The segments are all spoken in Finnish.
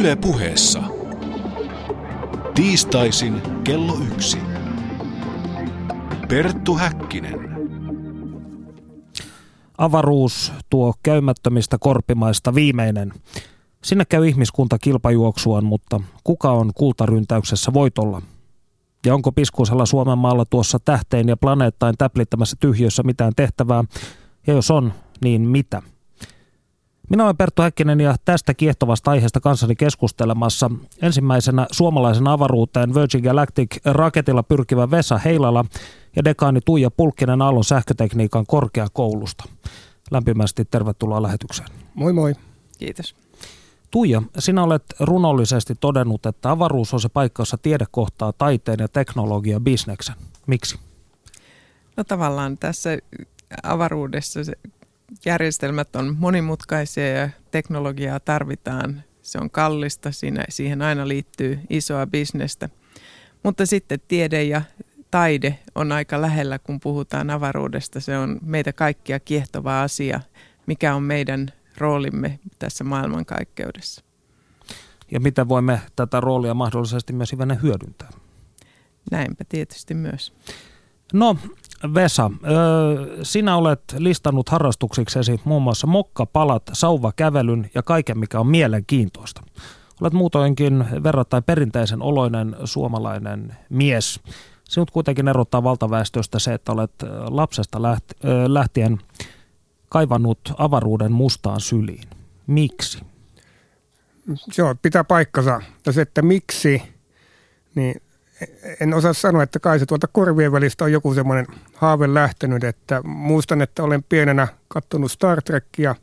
Yle puheessa. Tiistaisin kello yksi. Perttu Häkkinen. Avaruus tuo käymättömistä korpimaista viimeinen. Sinne käy ihmiskunta kilpajuoksuaan, mutta kuka on kultaryntäyksessä voitolla? Ja onko piskuisella Suomen maalla tuossa tähtein ja planeettain täplittämässä tyhjössä mitään tehtävää? Ja jos on, niin mitä? Minä olen Perttu Häkkinen ja tästä kiehtovasta aiheesta kanssani keskustelemassa ensimmäisenä suomalaisen avaruuteen Virgin Galactic raketilla pyrkivä Vesa Heilala ja dekaani Tuija Pulkkinen Aallon sähkötekniikan korkeakoulusta. Lämpimästi tervetuloa lähetykseen. Moi moi. Kiitos. Tuija, sinä olet runollisesti todennut, että avaruus on se paikka, jossa tiede kohtaa taiteen ja teknologia bisneksen. Miksi? No tavallaan tässä avaruudessa se järjestelmät on monimutkaisia ja teknologiaa tarvitaan. Se on kallista, siinä, siihen aina liittyy isoa bisnestä. Mutta sitten tiede ja taide on aika lähellä, kun puhutaan avaruudesta. Se on meitä kaikkia kiehtova asia, mikä on meidän roolimme tässä maailmankaikkeudessa. Ja miten voimme tätä roolia mahdollisesti myös hyödyntää? Näinpä tietysti myös. No Vesa, sinä olet listannut harrastuksiksesi muun muassa mokkapalat, sauvakävelyn ja kaiken, mikä on mielenkiintoista. Olet muutoinkin verrattain perinteisen oloinen suomalainen mies. Sinut kuitenkin erottaa valtaväestöstä se, että olet lapsesta lähtien kaivannut avaruuden mustaan syliin. Miksi? Joo, pitää paikkansa. Ja se, että miksi, niin en osaa sanoa, että kai se tuolta korvien välistä on joku semmoinen haave lähtenyt, että muistan, että olen pienenä kattonut Star Trekia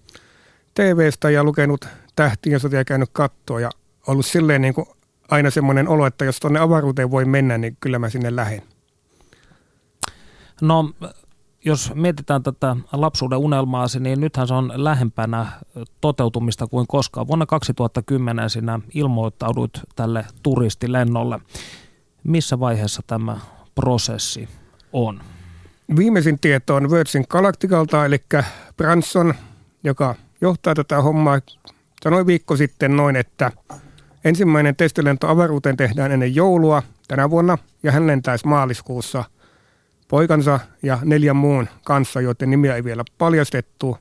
TVstä ja lukenut tähtien sotia ja käynyt kattoa ja ollut silleen niin kuin aina semmoinen olo, että jos tuonne avaruuteen voi mennä, niin kyllä mä sinne lähden. No jos mietitään tätä lapsuuden unelmaasi, niin nythän se on lähempänä toteutumista kuin koskaan. Vuonna 2010 sinä ilmoittaudut tälle turistilennolle. Missä vaiheessa tämä prosessi on? Viimeisin tieto on Virgin Galacticalta, eli Branson, joka johtaa tätä hommaa, sanoi viikko sitten noin, että ensimmäinen testilento avaruuteen tehdään ennen joulua tänä vuonna, ja hän lentäisi maaliskuussa poikansa ja neljän muun kanssa, joiden nimiä ei vielä paljastettu.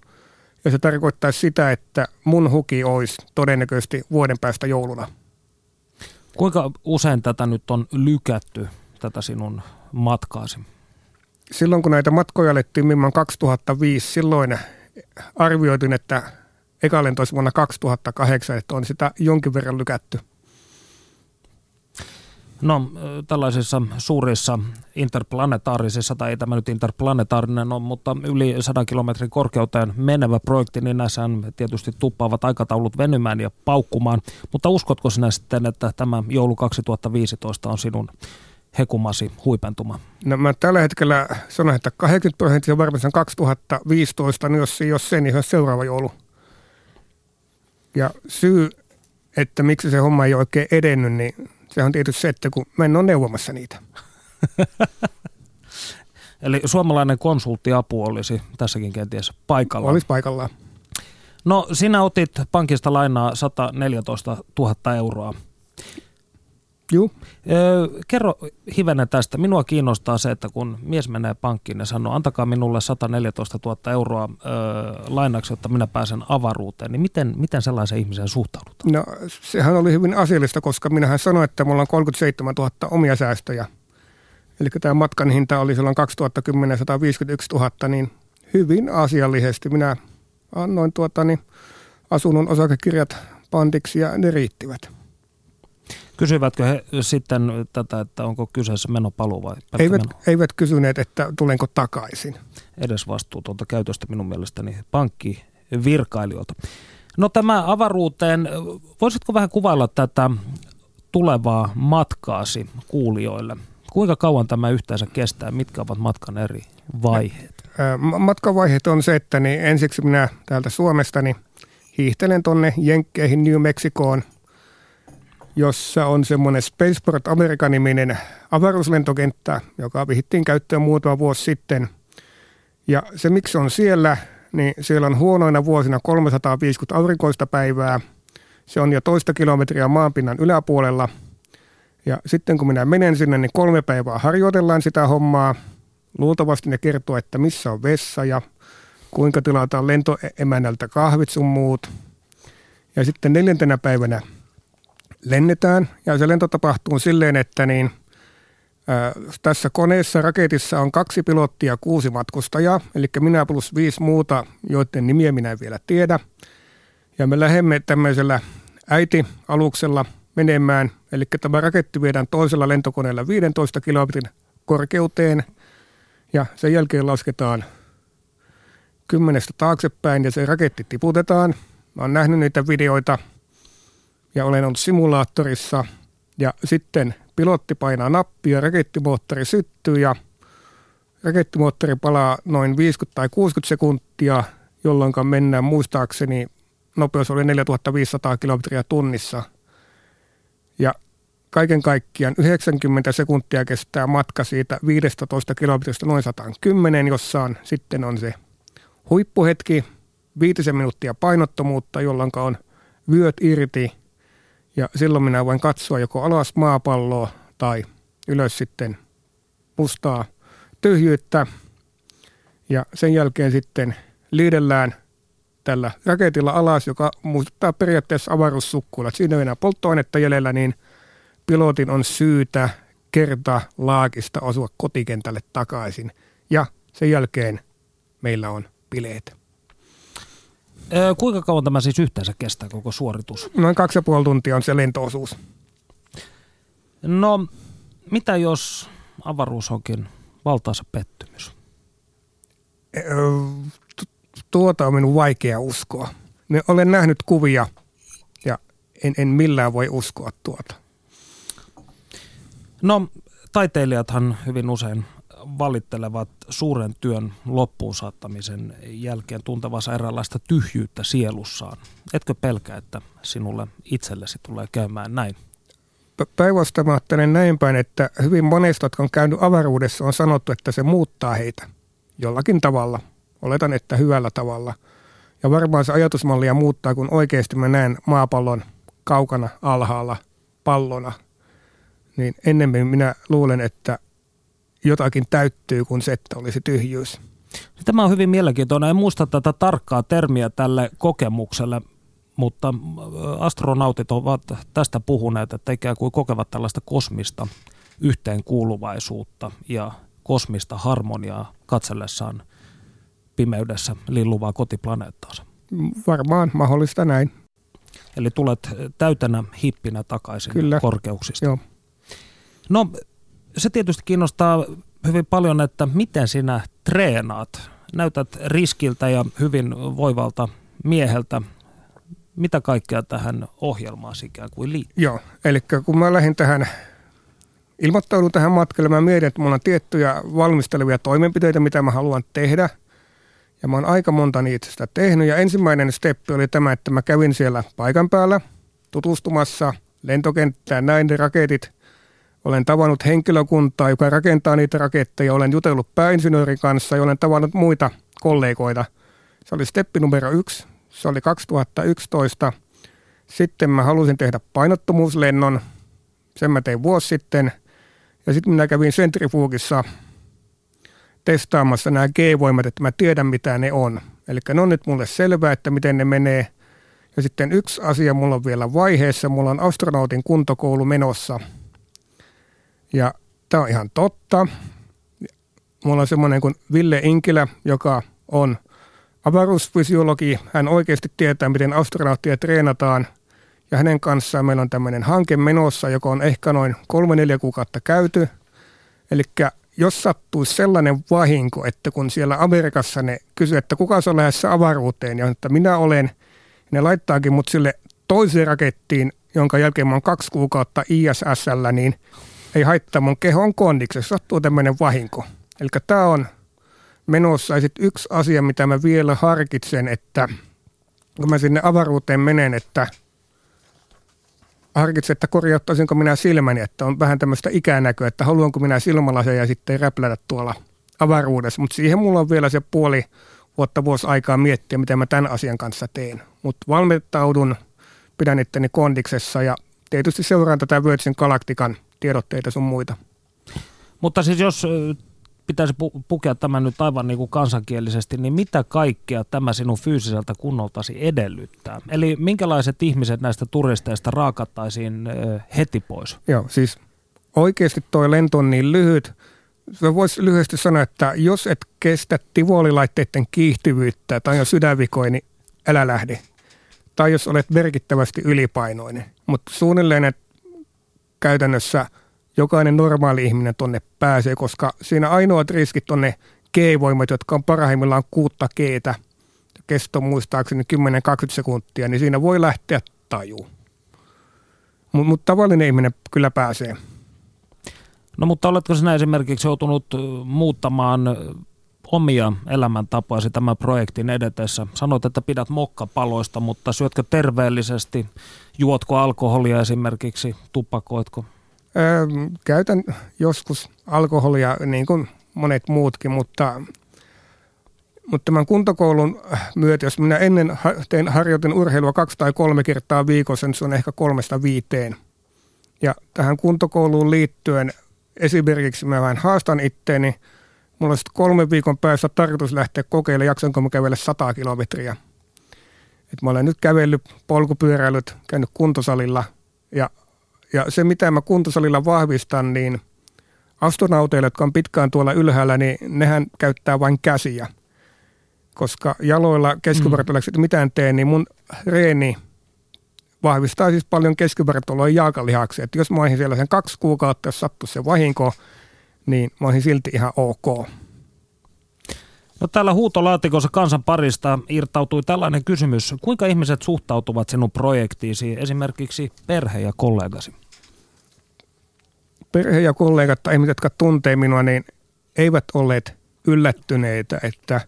Ja se tarkoittaisi sitä, että mun huki olisi todennäköisesti vuoden päästä jouluna. Kuinka usein tätä nyt on lykätty, tätä sinun matkaasi? Silloin kun näitä matkoja alettiin Mimman 2005, silloin arvioitin, että eka olisi vuonna 2008, että on sitä jonkin verran lykätty. No tällaisissa suurissa interplanetaarisissa, tai ei tämä nyt interplanetaarinen on, mutta yli 100 kilometrin korkeuteen menevä projekti, niin näissä tietysti tuppaavat aikataulut venymään ja paukkumaan. Mutta uskotko sinä sitten, että tämä joulu 2015 on sinun hekumasi huipentuma? No mä tällä hetkellä sanon, että 80 prosenttia varmasti on 2015, niin jos, jos se, niin se on seuraava joulu. Ja syy, että miksi se homma ei ole oikein edennyt, niin se on tietysti se, että kun mä en ole neuvomassa niitä. Eli suomalainen konsulttiapu olisi tässäkin kenties paikalla. Olisi paikallaan. No sinä otit pankista lainaa 114 000 euroa. Joo. kerro hivenen tästä. Minua kiinnostaa se, että kun mies menee pankkiin ja sanoo, antakaa minulle 114 000 euroa lainaksi, jotta minä pääsen avaruuteen, niin miten, miten sellaisen ihmisen suhtaudutaan? No sehän oli hyvin asiallista, koska minähän sanoin, että mulla on 37 000 omia säästöjä. Eli tämä matkan hinta oli silloin 2010 151 000, niin hyvin asiallisesti minä annoin tuota, niin asunnon osakekirjat pandiksi ja ne riittivät. Kysyvätkö he sitten tätä, että onko kyseessä menopaluu vai eivät, meno? eivät kysyneet, että tulenko takaisin. Edes vastuutonta käytöstä minun mielestäni pankki virkailijoilta. No tämä avaruuteen, voisitko vähän kuvailla tätä tulevaa matkaasi kuulijoille? Kuinka kauan tämä yhteensä kestää? Mitkä ovat matkan eri vaiheet? Matkan vaiheet on se, että niin ensiksi minä täältä Suomesta niin hiihtelen tuonne Jenkkeihin New Mexicoon – jossa on semmoinen Spaceport America-niminen avaruuslentokenttä, joka vihittiin käyttöön muutama vuosi sitten. Ja se, miksi on siellä, niin siellä on huonoina vuosina 350 aurinkoista päivää. Se on jo toista kilometriä maanpinnan yläpuolella. Ja sitten kun minä menen sinne, niin kolme päivää harjoitellaan sitä hommaa. Luultavasti ne kertoo, että missä on vessa ja kuinka tilataan lentoemännältä kahvit sun muut. Ja sitten neljäntenä päivänä lennetään ja se lento tapahtuu silleen, että niin – tässä koneessa raketissa on kaksi pilottia, kuusi matkustajaa, eli minä plus viisi muuta, joiden nimiä minä en vielä tiedä. Ja me lähdemme tämmöisellä äiti-aluksella menemään, eli tämä raketti viedään toisella lentokoneella 15 kilometrin korkeuteen ja sen jälkeen lasketaan kymmenestä taaksepäin ja se raketti tiputetaan. Mä oon nähnyt niitä videoita ja olen ollut simulaattorissa ja sitten pilotti painaa nappia, rakettimoottori syttyy ja rakettimoottori palaa noin 50 tai 60 sekuntia, jolloin mennään muistaakseni nopeus oli 4500 kilometriä tunnissa. Ja kaiken kaikkiaan 90 sekuntia kestää matka siitä 15 kilometristä noin 110, jossa on, sitten on se huippuhetki, viitisen minuuttia painottomuutta, jolloin on vyöt irti ja silloin minä voin katsoa joko alas maapalloa tai ylös sitten mustaa tyhjyyttä. Ja sen jälkeen sitten liidellään tällä raketilla alas, joka muistuttaa periaatteessa avaruussukkuilla. Siinä ei enää polttoainetta jäljellä, niin pilotin on syytä kerta laakista osua kotikentälle takaisin. Ja sen jälkeen meillä on bileet. Öö, kuinka kauan tämä siis yhteensä kestää koko suoritus? Noin kaksi ja puoli tuntia on se lentoosuus. No, mitä jos avaruus onkin valtaisa pettymys? Tuota on minun vaikea uskoa. Me olen nähnyt kuvia ja en, en millään voi uskoa tuota. No, taiteilijathan hyvin usein valittelevat suuren työn loppuun saattamisen jälkeen tuntevansa eräänlaista tyhjyyttä sielussaan. Etkö pelkää, että sinulle itsellesi tulee käymään näin? Mä ajattelen näin päin, että hyvin monesta, jotka on käynyt avaruudessa, on sanottu, että se muuttaa heitä jollakin tavalla. Oletan, että hyvällä tavalla. Ja varmaan se ajatusmallia muuttaa, kun oikeasti mä näen maapallon kaukana alhaalla pallona. Niin ennemmin minä luulen, että jotakin täyttyy kuin se, että olisi tyhjyys. Tämä on hyvin mielenkiintoinen. En muista tätä tarkkaa termiä tälle kokemukselle, mutta astronautit ovat tästä puhuneet, että ikään kuin kokevat tällaista kosmista yhteenkuuluvaisuutta ja kosmista harmoniaa katsellessaan pimeydessä lilluvaa kotiplaneettaansa. Varmaan mahdollista näin. Eli tulet täytänä hippinä takaisin Kyllä. korkeuksista. Joo. No se tietysti kiinnostaa hyvin paljon, että miten sinä treenaat. Näytät riskiltä ja hyvin voivalta mieheltä. Mitä kaikkea tähän ohjelmaan ikään kuin liittyy? Joo, eli kun mä lähdin tähän, ilmoittaudun tähän matkalle, mä mietin, että mulla on tiettyjä valmistelevia toimenpiteitä, mitä mä haluan tehdä. Ja mä oon aika monta niitä sitä tehnyt. Ja ensimmäinen steppi oli tämä, että mä kävin siellä paikan päällä tutustumassa lentokenttään, näin ne raketit – olen tavannut henkilökuntaa, joka rakentaa niitä raketteja. Olen jutellut pääinsinöörin kanssa ja olen tavannut muita kollegoita. Se oli steppi numero yksi. Se oli 2011. Sitten mä halusin tehdä painottomuuslennon. Sen mä tein vuosi sitten. Ja sitten minä kävin sentrifugissa testaamassa nämä G-voimat, että mä tiedän mitä ne on. Eli ne on nyt mulle selvää, että miten ne menee. Ja sitten yksi asia mulla on vielä vaiheessa. Mulla on astronautin kuntokoulu menossa – ja tämä on ihan totta. Mulla on semmoinen kuin Ville Inkilä, joka on avaruusfysiologi. Hän oikeasti tietää, miten astronauttia treenataan. Ja hänen kanssaan meillä on tämmöinen hanke menossa, joka on ehkä noin kolme neljä kuukautta käyty. Eli jos sattuisi sellainen vahinko, että kun siellä Amerikassa ne kysyy, että kuka on lähdössä avaruuteen, ja että minä olen, ne laittaakin mut sille toiseen rakettiin, jonka jälkeen mä oon kaksi kuukautta ISSllä, niin ei haittaa mun kehon kondiksi, jos sattuu tämmöinen vahinko. Eli tämä on menossa. Ja sitten yksi asia, mitä mä vielä harkitsen, että kun mä sinne avaruuteen menen, että harkitsen, että korjauttaisinko minä silmäni, että on vähän tämmöistä ikänäköä, että haluanko minä silmälaseja ja sitten räplätä tuolla avaruudessa. Mutta siihen mulla on vielä se puoli vuotta vuosi aikaa miettiä, mitä mä tämän asian kanssa teen. Mutta valmentaudun pidän itteni kondiksessa ja tietysti seuraan tätä Virgin Galactican tiedotteita sun muita. Mutta siis jos pitäisi pu- pukea tämä nyt aivan niin kuin kansankielisesti, niin mitä kaikkea tämä sinun fyysiseltä kunnoltasi edellyttää? Eli minkälaiset ihmiset näistä turisteista raakattaisiin heti pois? Joo, siis oikeasti toi lento on niin lyhyt. Voisi lyhyesti sanoa, että jos et kestä tivolilaitteiden kiihtyvyyttä tai on sydänvikoja, niin älä lähde. Tai jos olet merkittävästi ylipainoinen. Mutta suunnilleen, että käytännössä jokainen normaali ihminen tonne pääsee, koska siinä ainoat riskit on ne G-voimat, jotka on parhaimmillaan kuutta Gtä. Kesto muistaakseni 10-20 sekuntia, niin siinä voi lähteä taju. Mutta mut tavallinen ihminen kyllä pääsee. No mutta oletko sinä esimerkiksi joutunut muuttamaan omia elämäntapojasi tämän projektin edetessä? Sanoit, että pidät mokkapaloista, mutta syötkö terveellisesti? Juotko alkoholia esimerkiksi? Tupakoitko? Öö, käytän joskus alkoholia niin kuin monet muutkin, mutta, mutta tämän kuntokoulun myötä, jos minä ennen tein, harjoitin urheilua kaksi tai kolme kertaa viikossa, niin se on ehkä kolmesta viiteen. Ja tähän kuntokouluun liittyen esimerkiksi mä vähän haastan itteeni. Mulla on sitten kolmen viikon päästä tarkoitus lähteä kokeilemaan, jaksanko mä kävellä 100 kilometriä. Et mä olen nyt kävellyt polkupyöräilyt, käynyt kuntosalilla ja ja se, mitä mä kuntosalilla vahvistan, niin astronauteille, jotka on pitkään tuolla ylhäällä, niin nehän käyttää vain käsiä. Koska jaloilla keskivartalolla mm. mitään tee, niin mun reeni vahvistaa siis paljon keskivartaloa ja jalkalihaksia. Et jos mä siellä sen kaksi kuukautta, jos sattuisi se vahinko, niin mä olisin silti ihan ok. No täällä huutolaatikossa kansan parista irtautui tällainen kysymys. Kuinka ihmiset suhtautuvat sinun projektiisi, esimerkiksi perhe ja kollegasi? Perhe ja kollegat tai ihmiset, jotka tuntee minua, niin eivät olleet yllättyneitä, että,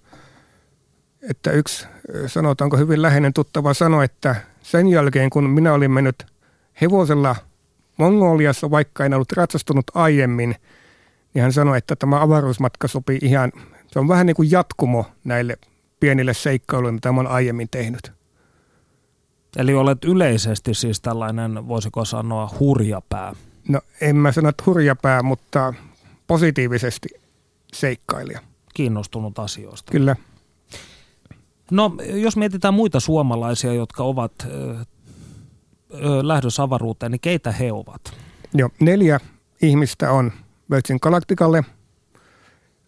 että yksi, sanotaanko hyvin läheinen tuttava sanoi, että sen jälkeen kun minä olin mennyt hevosella Mongoliassa, vaikka en ollut ratsastunut aiemmin, niin hän sanoi, että tämä avaruusmatka sopii ihan, se on vähän niin kuin jatkumo näille pienille seikkailuille, mitä mä olen aiemmin tehnyt. Eli olet yleisesti siis tällainen, voisiko sanoa, hurjapää. No en mä sano, että hurjapää, mutta positiivisesti seikkailija. Kiinnostunut asioista. Kyllä. No, jos mietitään muita suomalaisia, jotka ovat ö, ö, lähdössä avaruuteen, niin keitä he ovat? Joo, neljä ihmistä on Virgin Galacticalle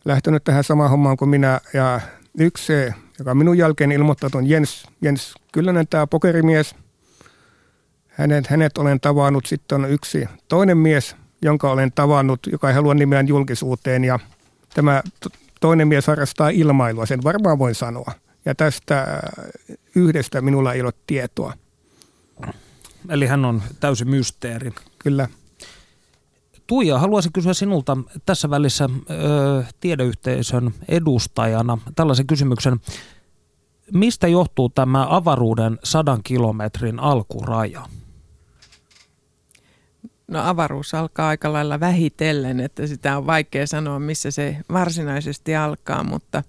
lähtenyt tähän samaan hommaan kuin minä. Ja yksi, joka minun jälkeen ilmoittanut, on Jens, Jens Kyllönen, tämä pokerimies. Hänet, hänet olen tavannut. Sitten on yksi toinen mies, jonka olen tavannut, joka ei halua nimeään julkisuuteen. Ja tämä to- toinen mies harrastaa ilmailua, sen varmaan voin sanoa. Ja tästä yhdestä minulla ei ole tietoa. Eli hän on täysi mysteeri. Kyllä. Tuija, haluaisin kysyä sinulta tässä välissä ö, tiedeyhteisön edustajana tällaisen kysymyksen. Mistä johtuu tämä avaruuden sadan kilometrin alkuraja? No avaruus alkaa aika lailla vähitellen, että sitä on vaikea sanoa, missä se varsinaisesti alkaa, mutta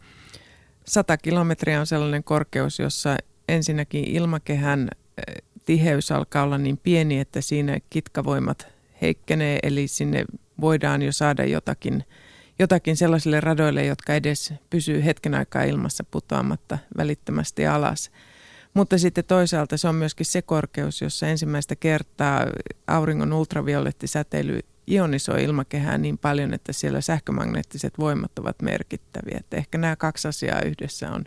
100 kilometriä on sellainen korkeus, jossa ensinnäkin ilmakehän eh, tiheys alkaa olla niin pieni, että siinä kitkavoimat heikkenee, eli sinne voidaan jo saada jotakin, jotakin sellaisille radoille, jotka edes pysyy hetken aikaa ilmassa putoamatta välittömästi alas. Mutta sitten toisaalta se on myöskin se korkeus, jossa ensimmäistä kertaa auringon ultraviolettisäteily ionisoi ilmakehää niin paljon, että siellä sähkömagneettiset voimat ovat merkittäviä. Että ehkä nämä kaksi asiaa yhdessä on,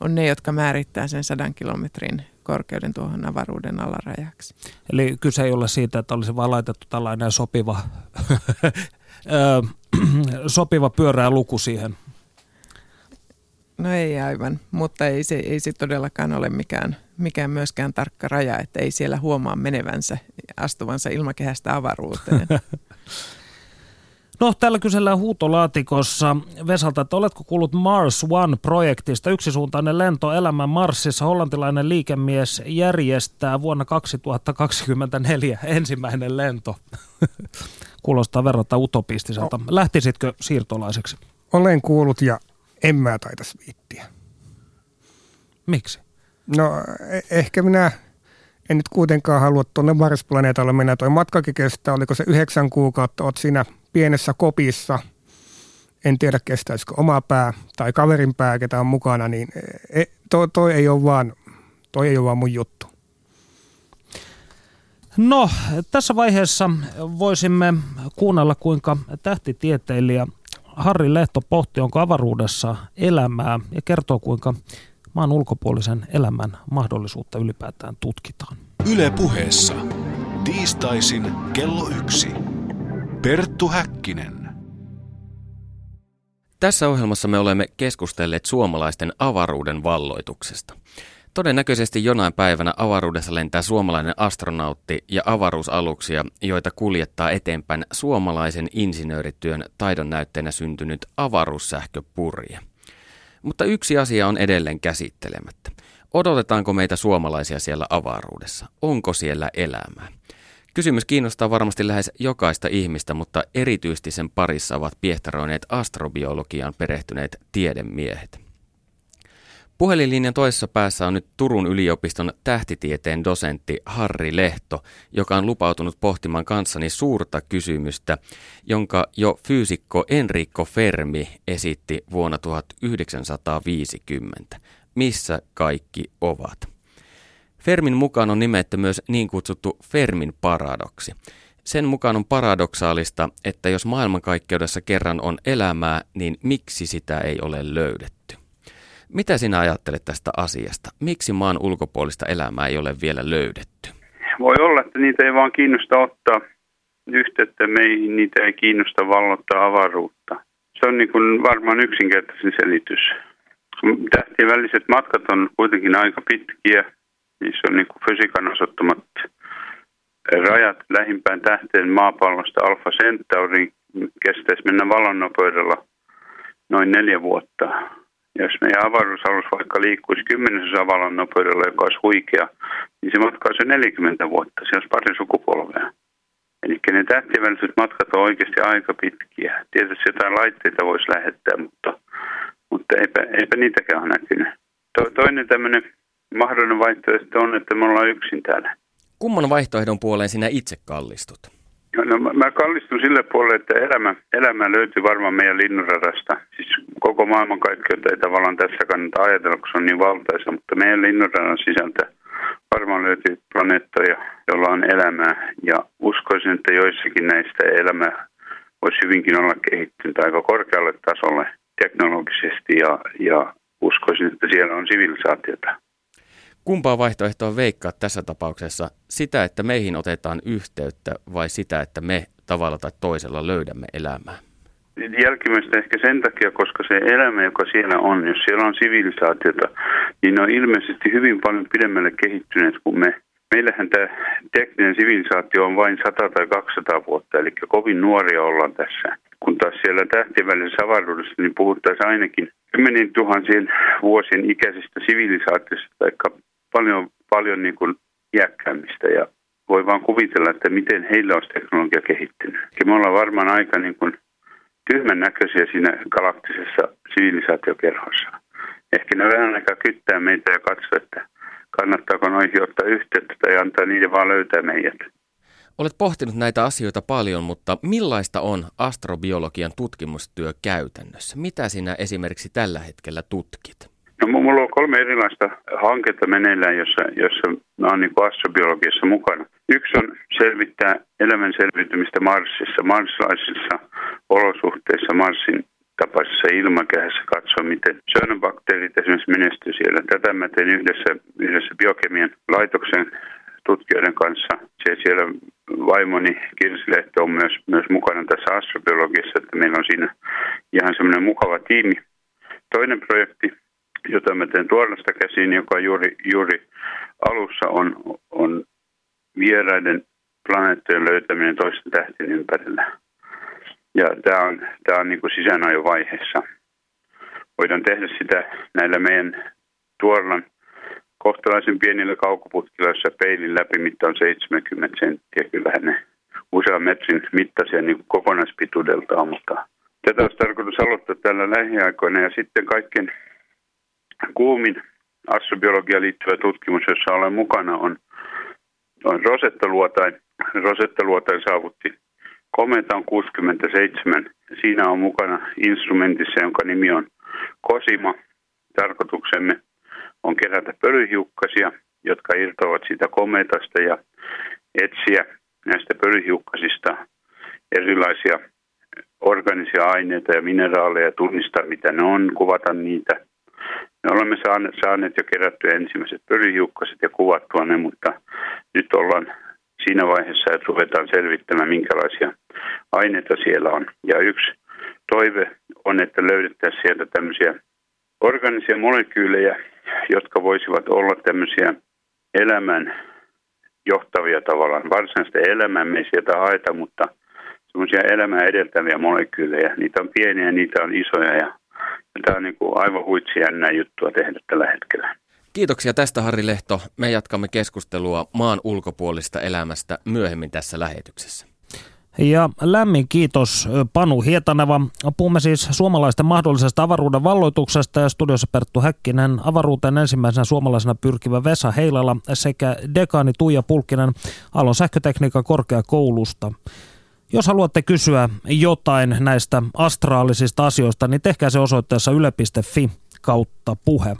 on ne, jotka määrittää sen sadan kilometrin korkeuden tuohon avaruuden alarajaksi. Eli kyse ei ole siitä, että olisi vain laitettu tällainen sopiva, sopiva pyörää luku siihen. No ei aivan, mutta ei se, ei se todellakaan ole mikään, mikään myöskään tarkka raja, että ei siellä huomaa menevänsä, astuvansa ilmakehästä avaruuteen. No, täällä kysellään huutolaatikossa Vesalta, että oletko kuullut Mars One-projektista? Yksisuuntainen lento elämän Marsissa. Hollantilainen liikemies järjestää vuonna 2024 ensimmäinen lento. Kuulostaa verratta utopistiselta. Lähtisitkö siirtolaiseksi? Olen kuullut ja en mä taitas viittiä. Miksi? No e- ehkä minä en nyt kuitenkaan halua tuonne Mars-planeetalle mennä. Toi matkakin kestää, oliko se yhdeksän kuukautta, oot siinä pienessä kopissa. En tiedä kestäisikö oma pää tai kaverin pää, ketä on mukana, niin e, toi, toi, ei ole vaan, toi ei ole vaan mun juttu. No, tässä vaiheessa voisimme kuunnella, kuinka tähtitieteilijä Harri Lehto pohti, onko avaruudessa elämää ja kertoo, kuinka maan ulkopuolisen elämän mahdollisuutta ylipäätään tutkitaan. Yle puheessa. Tiistaisin kello yksi. Perttu Häkkinen. Tässä ohjelmassa me olemme keskustelleet suomalaisten avaruuden valloituksesta. Todennäköisesti jonain päivänä avaruudessa lentää suomalainen astronautti ja avaruusaluksia, joita kuljettaa eteenpäin suomalaisen insinöörityön taidon näytteenä syntynyt avaruussähköpurje. Mutta yksi asia on edelleen käsittelemättä. Odotetaanko meitä suomalaisia siellä avaruudessa? Onko siellä elämää? Kysymys kiinnostaa varmasti lähes jokaista ihmistä, mutta erityisesti sen parissa ovat piehtaroineet astrobiologiaan perehtyneet tiedemiehet. Puhelinlinjan toisessa päässä on nyt Turun yliopiston tähtitieteen dosentti Harri Lehto, joka on lupautunut pohtimaan kanssani suurta kysymystä, jonka jo fyysikko Enrico Fermi esitti vuonna 1950. Missä kaikki ovat? Fermin mukaan on nimetty myös niin kutsuttu Fermin paradoksi. Sen mukaan on paradoksaalista, että jos maailmankaikkeudessa kerran on elämää, niin miksi sitä ei ole löydetty? Mitä sinä ajattelet tästä asiasta? Miksi maan ulkopuolista elämää ei ole vielä löydetty? Voi olla, että niitä ei vaan kiinnosta ottaa yhteyttä meihin, niitä ei kiinnosta vallottaa avaruutta. Se on niin kuin varmaan yksinkertaisin selitys. Tähtien väliset matkat on kuitenkin aika pitkiä. Niissä on niin kuin fysiikan osoittamat rajat lähimpään tähteen maapallosta Alfa Centauri kestäisi mennä valonnopeudella noin neljä vuotta jos meidän avaruusalus vaikka liikkuisi kymmenesosa valon nopeudella, joka olisi huikea, niin se matka olisi 40 vuotta. Se olisi pari sukupolvea. Eli ne tähtiväliset matkat on oikeasti aika pitkiä. Tietysti jotain laitteita voisi lähettää, mutta, mutta eipä, eipä niitäkään ole näkynyt. To, toinen tämmöinen mahdollinen vaihtoehto on, että me ollaan yksin täällä. Kumman vaihtoehdon puoleen sinä itse kallistut? No, mä kallistun sille puolelle, että elämä, elämä löytyy varmaan meidän linnunradasta. Siis koko maailmankaikkeutta ei tavallaan tässä kannata ajatella, kun se on niin valtaisa, mutta meidän linnunradan sisältä varmaan löytyy planeettoja, joilla on elämää. Ja uskoisin, että joissakin näistä elämä voisi hyvinkin olla kehittynyt aika korkealle tasolle teknologisesti ja, ja uskoisin, että siellä on sivilisaatiota. Kumpaa vaihtoehtoa veikkaa tässä tapauksessa? Sitä, että meihin otetaan yhteyttä vai sitä, että me tavalla tai toisella löydämme elämää? Jälkimmäistä ehkä sen takia, koska se elämä, joka siellä on, jos siellä on sivilisaatiota, niin ne on ilmeisesti hyvin paljon pidemmälle kehittyneet kuin me. Meillähän tämä tekninen sivilisaatio on vain 100 tai 200 vuotta, eli kovin nuoria ollaan tässä. Kun taas siellä tähtien välisessä avaruudessa, niin puhuttaisiin ainakin kymmenin tuhansien vuosien ikäisistä sivilisaatiosta, tai paljon, paljon niin kuin iäkkäämmistä ja voi vaan kuvitella, että miten heillä olisi teknologia kehittynyt. Ja me ollaan varmaan aika niin kuin tyhmän näköisiä siinä galaktisessa sivilisaatiokerhossa. Ehkä ne vähän aikaa kyttää meitä ja katsoa, että kannattaako noihin ottaa yhteyttä tai antaa niiden vaan löytää meidät. Olet pohtinut näitä asioita paljon, mutta millaista on astrobiologian tutkimustyö käytännössä? Mitä sinä esimerkiksi tällä hetkellä tutkit? No, mulla on kolme erilaista hanketta meneillään, jossa, jossa mä oon niin astrobiologiassa mukana. Yksi on selvittää elämän selviytymistä Marsissa, marslaisissa olosuhteissa, Marsin tapaisessa ilmakehässä, katsoa miten syönobakteerit esimerkiksi menestyy siellä. Tätä mä teen yhdessä, yhdessä biokemian laitoksen tutkijoiden kanssa. Siellä vaimoni Kirsi Lehto on myös, myös mukana tässä astrobiologiassa, että meillä on siinä ihan semmoinen mukava tiimi. Toinen projekti jota mä teen tuollasta käsiin, joka juuri, juuri alussa on, on vieraiden planeettojen löytäminen toisten tähtien ympärillä. Ja tämä on, tämä on niin kuin sisäänajovaiheessa. Voidaan tehdä sitä näillä meidän tuolla kohtalaisen pienillä kaukoputkilla, jossa peilin läpimitta on 70 senttiä. Kyllähän ne usean metrin mittaisia niin kokonaispituudeltaan, mutta tätä olisi tarkoitus aloittaa tällä lähiaikoina ja sitten kaikkien kuumin astrobiologia liittyvä tutkimus, jossa olen mukana, on on Rosetta-luotain. Rosetta-luotain saavutti kometan 67. Siinä on mukana instrumentissa, jonka nimi on Kosima. Tarkoituksemme on kerätä pölyhiukkasia, jotka irtoavat siitä kometasta ja etsiä näistä pölyhiukkasista erilaisia organisia aineita ja mineraaleja, tunnistaa mitä ne on, kuvata niitä. Me olemme saaneet, saaneet jo kerättyä ensimmäiset pölyhiukkaset ja kuvattua ne, mutta nyt ollaan siinä vaiheessa, että ruvetaan selvittämään, minkälaisia aineita siellä on. Ja yksi toive on, että löydettäisiin sieltä tämmöisiä organisia molekyylejä, jotka voisivat olla tämmöisiä elämän johtavia tavallaan. Varsinaista elämää me ei sieltä haeta, mutta semmoisia elämää edeltäviä molekyylejä. Niitä on pieniä, niitä on isoja ja, ja tämä on niin kuin aivan huitsi jännää juttua tehdä tällä hetkellä. Kiitoksia tästä Harri Lehto. Me jatkamme keskustelua maan ulkopuolista elämästä myöhemmin tässä lähetyksessä. Ja lämmin kiitos Panu Hietaneva. Puhumme siis suomalaisten mahdollisesta avaruuden valloituksesta ja studiossa Perttu Häkkinen, avaruuteen ensimmäisenä suomalaisena pyrkivä Vesa Heilala sekä dekaani Tuija Pulkkinen Alon sähkötekniikan korkeakoulusta. Jos haluatte kysyä jotain näistä astraalisista asioista, niin tehkää se osoitteessa yle.fi kautta puhe.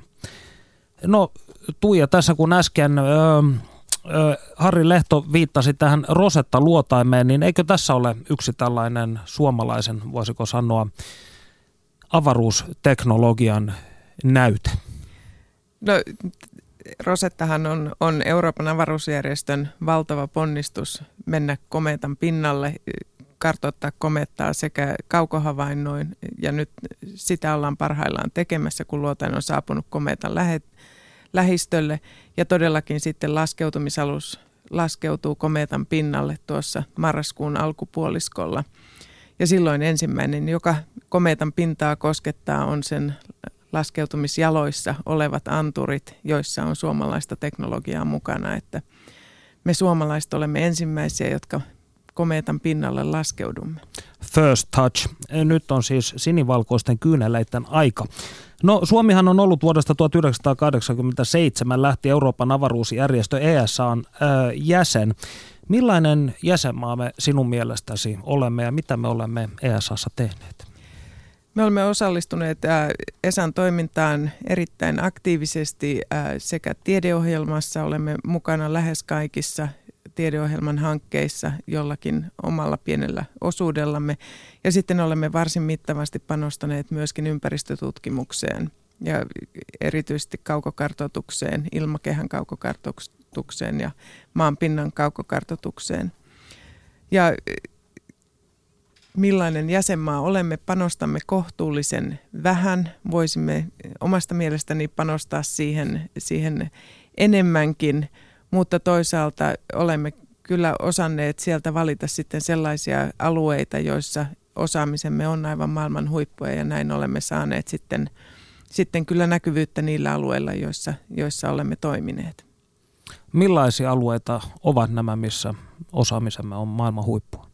No Tuija, tässä kun äsken ö, ö, Harri Lehto viittasi tähän Rosetta-luotaimeen, niin eikö tässä ole yksi tällainen suomalaisen, voisiko sanoa, avaruusteknologian näyte? No Rosettahan on, on Euroopan avaruusjärjestön valtava ponnistus mennä kometan pinnalle, kartoittaa komettaa sekä kaukohavainnoin ja nyt sitä ollaan parhaillaan tekemässä, kun luotain on saapunut kometan lähet, lähistölle ja todellakin sitten laskeutumisalus laskeutuu kometan pinnalle tuossa marraskuun alkupuoliskolla. Ja silloin ensimmäinen, joka kometan pintaa koskettaa, on sen laskeutumisjaloissa olevat anturit, joissa on suomalaista teknologiaa mukana. Että me suomalaiset olemme ensimmäisiä, jotka komeetan pinnalle laskeudumme. First touch. Nyt on siis sinivalkoisten kyyneleiden aika. No Suomihan on ollut vuodesta 1987 lähti Euroopan avaruusjärjestö ESAn äh, jäsen. Millainen jäsenmaa me sinun mielestäsi olemme ja mitä me olemme ESAssa tehneet? Me olemme osallistuneet äh, ESAn toimintaan erittäin aktiivisesti äh, sekä tiedeohjelmassa, olemme mukana lähes kaikissa tiedeohjelman hankkeissa jollakin omalla pienellä osuudellamme. Ja sitten olemme varsin mittavasti panostaneet myöskin ympäristötutkimukseen ja erityisesti kaukokartoitukseen, ilmakehän kaukokartoitukseen ja maanpinnan kaukokartoitukseen. Ja millainen jäsenmaa olemme, panostamme kohtuullisen vähän. Voisimme omasta mielestäni panostaa siihen, siihen enemmänkin, mutta toisaalta olemme kyllä osanneet sieltä valita sitten sellaisia alueita, joissa osaamisemme on aivan maailman huippuja ja näin olemme saaneet sitten, sitten kyllä näkyvyyttä niillä alueilla, joissa, joissa olemme toimineet. Millaisia alueita ovat nämä, missä osaamisemme on maailman huippua?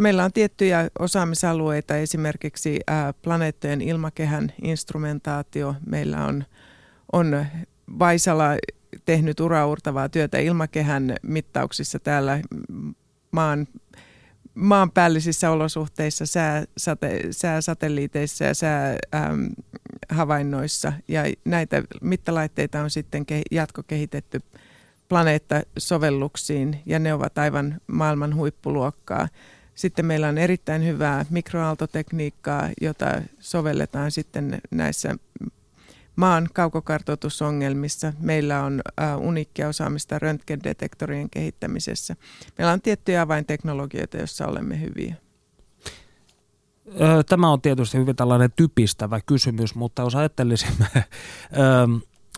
Meillä on tiettyjä osaamisalueita, esimerkiksi planeettojen ilmakehän instrumentaatio. Meillä on, on Vaisala tehnyt uraurtavaa työtä ilmakehän mittauksissa täällä maan, maanpäällisissä olosuhteissa, sää, sate, sääsatelliiteissa ja säähavainnoissa. Ja näitä mittalaitteita on sitten jatkokehitetty planeettasovelluksiin ja ne ovat aivan maailman huippuluokkaa. Sitten meillä on erittäin hyvää mikroaaltotekniikkaa, jota sovelletaan sitten näissä maan kaukokartoitusongelmissa. Meillä on äh, uniikkia osaamista röntgendetektorien kehittämisessä. Meillä on tiettyjä avainteknologioita, joissa olemme hyviä. Tämä on tietysti hyvin tällainen typistävä kysymys, mutta jos ajattelisimme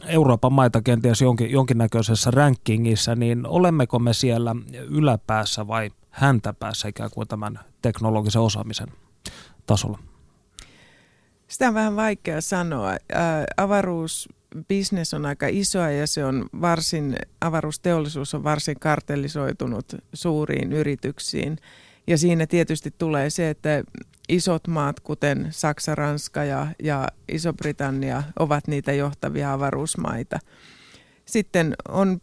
Euroopan maita kenties jonkin, jonkinnäköisessä rankingissa, niin olemmeko me siellä yläpäässä vai häntäpäässä ikään kuin tämän teknologisen osaamisen tasolla? Sitä on vähän vaikea sanoa. Ää, avaruusbisnes on aika isoa ja se on varsin, avaruusteollisuus on varsin kartellisoitunut suuriin yrityksiin. Ja siinä tietysti tulee se, että isot maat, kuten Saksa, Ranska ja, ja Iso-Britannia, ovat niitä johtavia avaruusmaita. Sitten on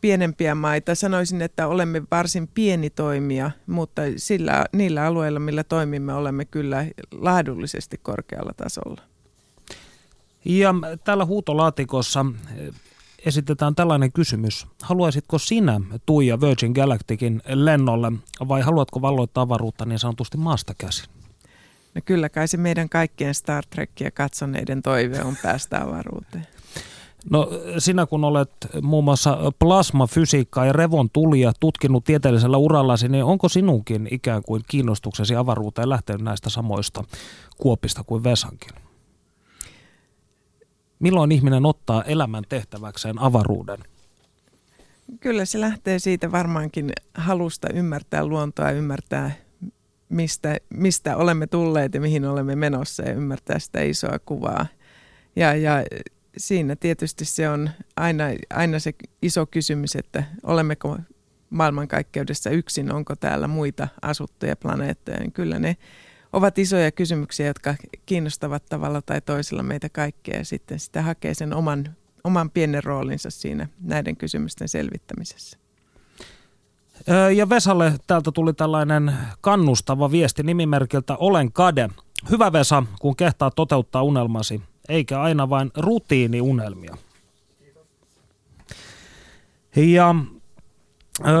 pienempiä maita. Sanoisin, että olemme varsin pieni toimija, mutta sillä, niillä alueilla, millä toimimme, olemme kyllä laadullisesti korkealla tasolla. Ja täällä huutolaatikossa esitetään tällainen kysymys. Haluaisitko sinä Tuija Virgin Galacticin lennolle vai haluatko valloittaa avaruutta niin sanotusti maasta käsin? No kyllä kai se meidän kaikkien Star Trekia katsoneiden toive on päästä avaruuteen. No sinä kun olet muun muassa plasmafysiikkaa ja revon tulia tutkinut tieteellisellä urallasi, niin onko sinunkin ikään kuin kiinnostuksesi avaruuteen lähtenyt näistä samoista kuopista kuin Vesankin? Milloin ihminen ottaa elämän tehtäväkseen avaruuden? Kyllä se lähtee siitä varmaankin halusta ymmärtää luontoa, ymmärtää mistä, mistä olemme tulleet ja mihin olemme menossa ja ymmärtää sitä isoa kuvaa. Ja, ja siinä tietysti se on aina, aina se iso kysymys, että olemmeko maailmankaikkeudessa yksin, onko täällä muita asuttuja planeettoja. Niin kyllä ne ovat isoja kysymyksiä, jotka kiinnostavat tavalla tai toisella meitä kaikkea ja sitten sitä hakee sen oman, oman pienen roolinsa siinä näiden kysymysten selvittämisessä. Ja Vesalle täältä tuli tällainen kannustava viesti nimimerkiltä Olen kade. Hyvä Vesa, kun kehtaa toteuttaa unelmasi, eikä aina vain rutiiniunelmia. Ja öö,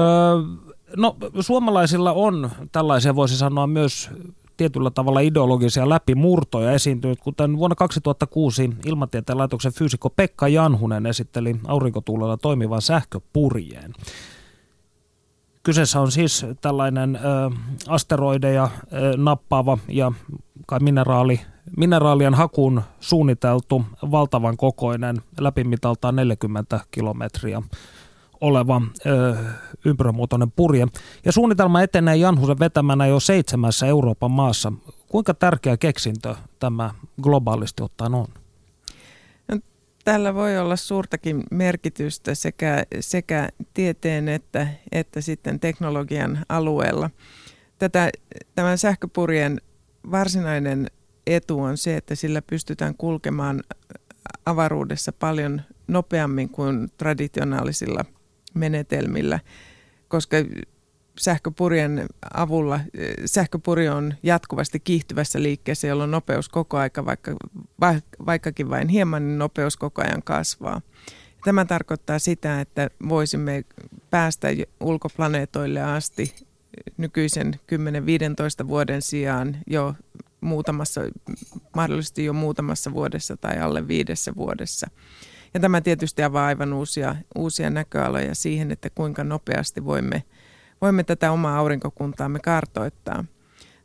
no, suomalaisilla on tällaisia, voisi sanoa myös tietyllä tavalla ideologisia läpimurtoja esiintynyt, kuten vuonna 2006 Ilmatieteen laitoksen fyysikko Pekka Janhunen esitteli aurinkotuulella toimivan sähköpurjeen. Kyseessä on siis tällainen ö, asteroideja ö, nappaava ja kai mineraali, mineraalien hakuun suunniteltu valtavan kokoinen läpimitaltaan 40 kilometriä oleva ö, ympyrämuotoinen purje. Ja suunnitelma etenee Janhusen vetämänä jo seitsemässä Euroopan maassa. Kuinka tärkeä keksintö tämä globaalisti ottaen on? Tällä voi olla suurtakin merkitystä sekä, sekä tieteen että, että sitten teknologian alueella. Tätä, tämän sähköpurjen varsinainen etu on se, että sillä pystytään kulkemaan avaruudessa paljon nopeammin kuin traditionaalisilla menetelmillä, koska sähköpurjen avulla, sähköpuri on jatkuvasti kiihtyvässä liikkeessä, jolloin nopeus koko aika, vaikka, vaikkakin vain hieman, niin nopeus koko ajan kasvaa. Tämä tarkoittaa sitä, että voisimme päästä ulkoplaneetoille asti nykyisen 10-15 vuoden sijaan jo muutamassa, mahdollisesti jo muutamassa vuodessa tai alle viidessä vuodessa. Ja tämä tietysti avaa aivan uusia, uusia näköaloja siihen, että kuinka nopeasti voimme, voimme tätä omaa aurinkokuntaamme kartoittaa.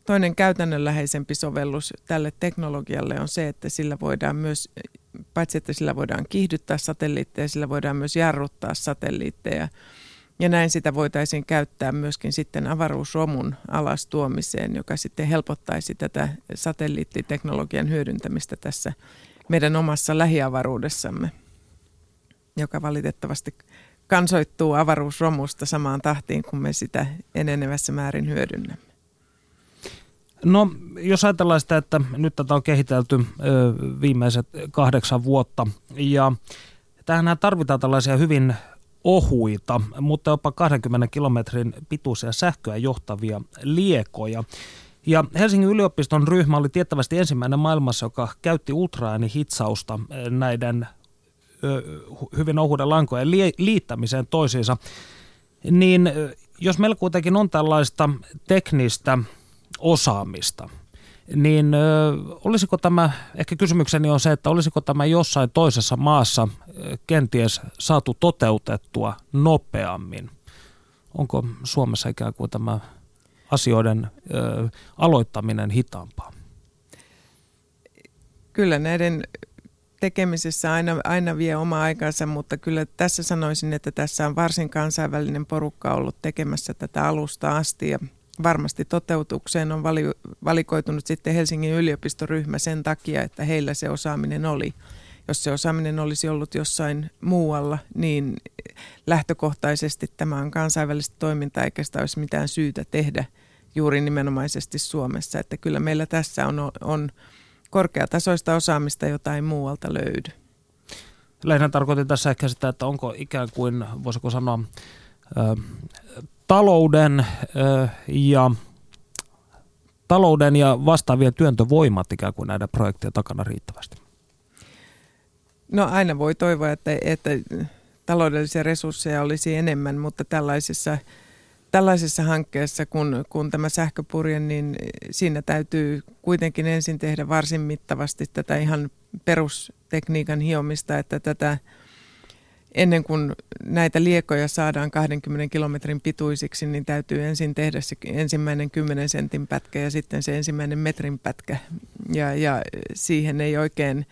Toinen käytännönläheisempi sovellus tälle teknologialle on se, että sillä voidaan myös, paitsi että sillä voidaan kiihdyttää satelliitteja, sillä voidaan myös jarruttaa satelliitteja. Ja näin sitä voitaisiin käyttää myöskin sitten avaruusromun alastuomiseen, joka sitten helpottaisi tätä satelliittiteknologian hyödyntämistä tässä meidän omassa lähiavaruudessamme joka valitettavasti kansoittuu avaruusromusta samaan tahtiin, kun me sitä enenevässä määrin hyödynnämme. No, jos ajatellaan sitä, että nyt tätä on kehitelty ö, viimeiset kahdeksan vuotta, ja tähän tarvitaan tällaisia hyvin ohuita, mutta jopa 20 kilometrin pituisia sähköä johtavia liekoja. Ja Helsingin yliopiston ryhmä oli tiettävästi ensimmäinen maailmassa, joka käytti ultraäänihitsausta näiden hyvin ohuuden lankojen liittämiseen toisiinsa, niin jos meillä kuitenkin on tällaista teknistä osaamista, niin olisiko tämä, ehkä kysymykseni on se, että olisiko tämä jossain toisessa maassa kenties saatu toteutettua nopeammin? Onko Suomessa ikään kuin tämä asioiden ö, aloittaminen hitaampaa? Kyllä näiden tekemisessä aina, aina vie oma aikansa, mutta kyllä tässä sanoisin, että tässä on varsin kansainvälinen porukka ollut tekemässä tätä alusta asti ja varmasti toteutukseen on vali, valikoitunut sitten Helsingin yliopistoryhmä sen takia, että heillä se osaaminen oli. Jos se osaaminen olisi ollut jossain muualla, niin lähtökohtaisesti tämä on kansainvälistä toimintaa eikä sitä olisi mitään syytä tehdä juuri nimenomaisesti Suomessa. Että kyllä meillä tässä on, on korkeatasoista osaamista, jota ei muualta löydy. Lähinnä tarkoitin tässä ehkä sitä, että onko ikään kuin, voisiko sanoa, ö, talouden ö, ja talouden ja vastaavien työntövoimat ikään kuin näiden projektien takana riittävästi? No aina voi toivoa, että, että taloudellisia resursseja olisi enemmän, mutta tällaisessa, tällaisessa hankkeessa, kun, kun tämä sähköpurje, niin siinä täytyy kuitenkin ensin tehdä varsin mittavasti tätä ihan perustekniikan hiomista, että tätä ennen kuin näitä liekoja saadaan 20 kilometrin pituisiksi, niin täytyy ensin tehdä se ensimmäinen 10 sentin pätkä ja sitten se ensimmäinen metrin pätkä. Ja, ja siihen ei oikein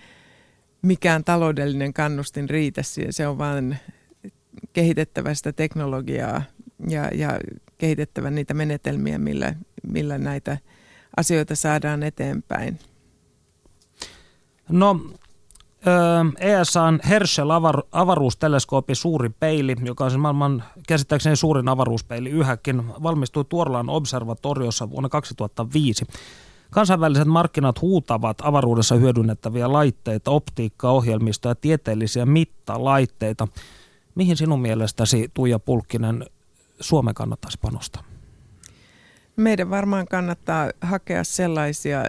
mikään taloudellinen kannustin riitä. Se on vain kehitettävä sitä teknologiaa ja, ja kehitettävä niitä menetelmiä, millä, millä näitä asioita saadaan eteenpäin. No ESAn Herschel avar- avaruusteleskoopin suuri peili, joka on siis maailman käsittääkseni suurin avaruuspeili yhäkin, valmistui Tuorlaan observatoriossa vuonna 2005. Kansainväliset markkinat huutavat avaruudessa hyödynnettäviä laitteita, optiikkaa, ohjelmistoja ja tieteellisiä mittalaitteita. Mihin sinun mielestäsi, Tuija Pulkkinen, Suomen kannattaisi panostaa? Meidän varmaan kannattaa hakea sellaisia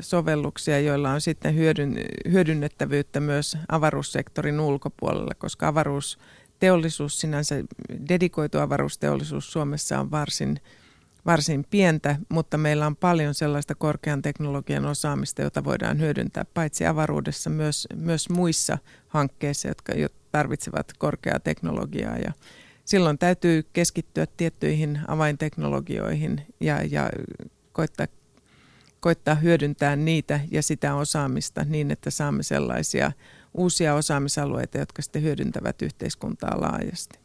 sovelluksia, joilla on sitten hyödyn, hyödynnettävyyttä myös avaruussektorin ulkopuolella, koska avaruusteollisuus sinänsä, dedikoitu avaruusteollisuus Suomessa on varsin, varsin pientä, mutta meillä on paljon sellaista korkean teknologian osaamista, jota voidaan hyödyntää paitsi avaruudessa myös, myös muissa hankkeissa, jotka tarvitsevat korkeaa teknologiaa ja silloin täytyy keskittyä tiettyihin avainteknologioihin ja, ja koittaa koittaa hyödyntää niitä ja sitä osaamista niin, että saamme sellaisia uusia osaamisalueita, jotka sitten hyödyntävät yhteiskuntaa laajasti.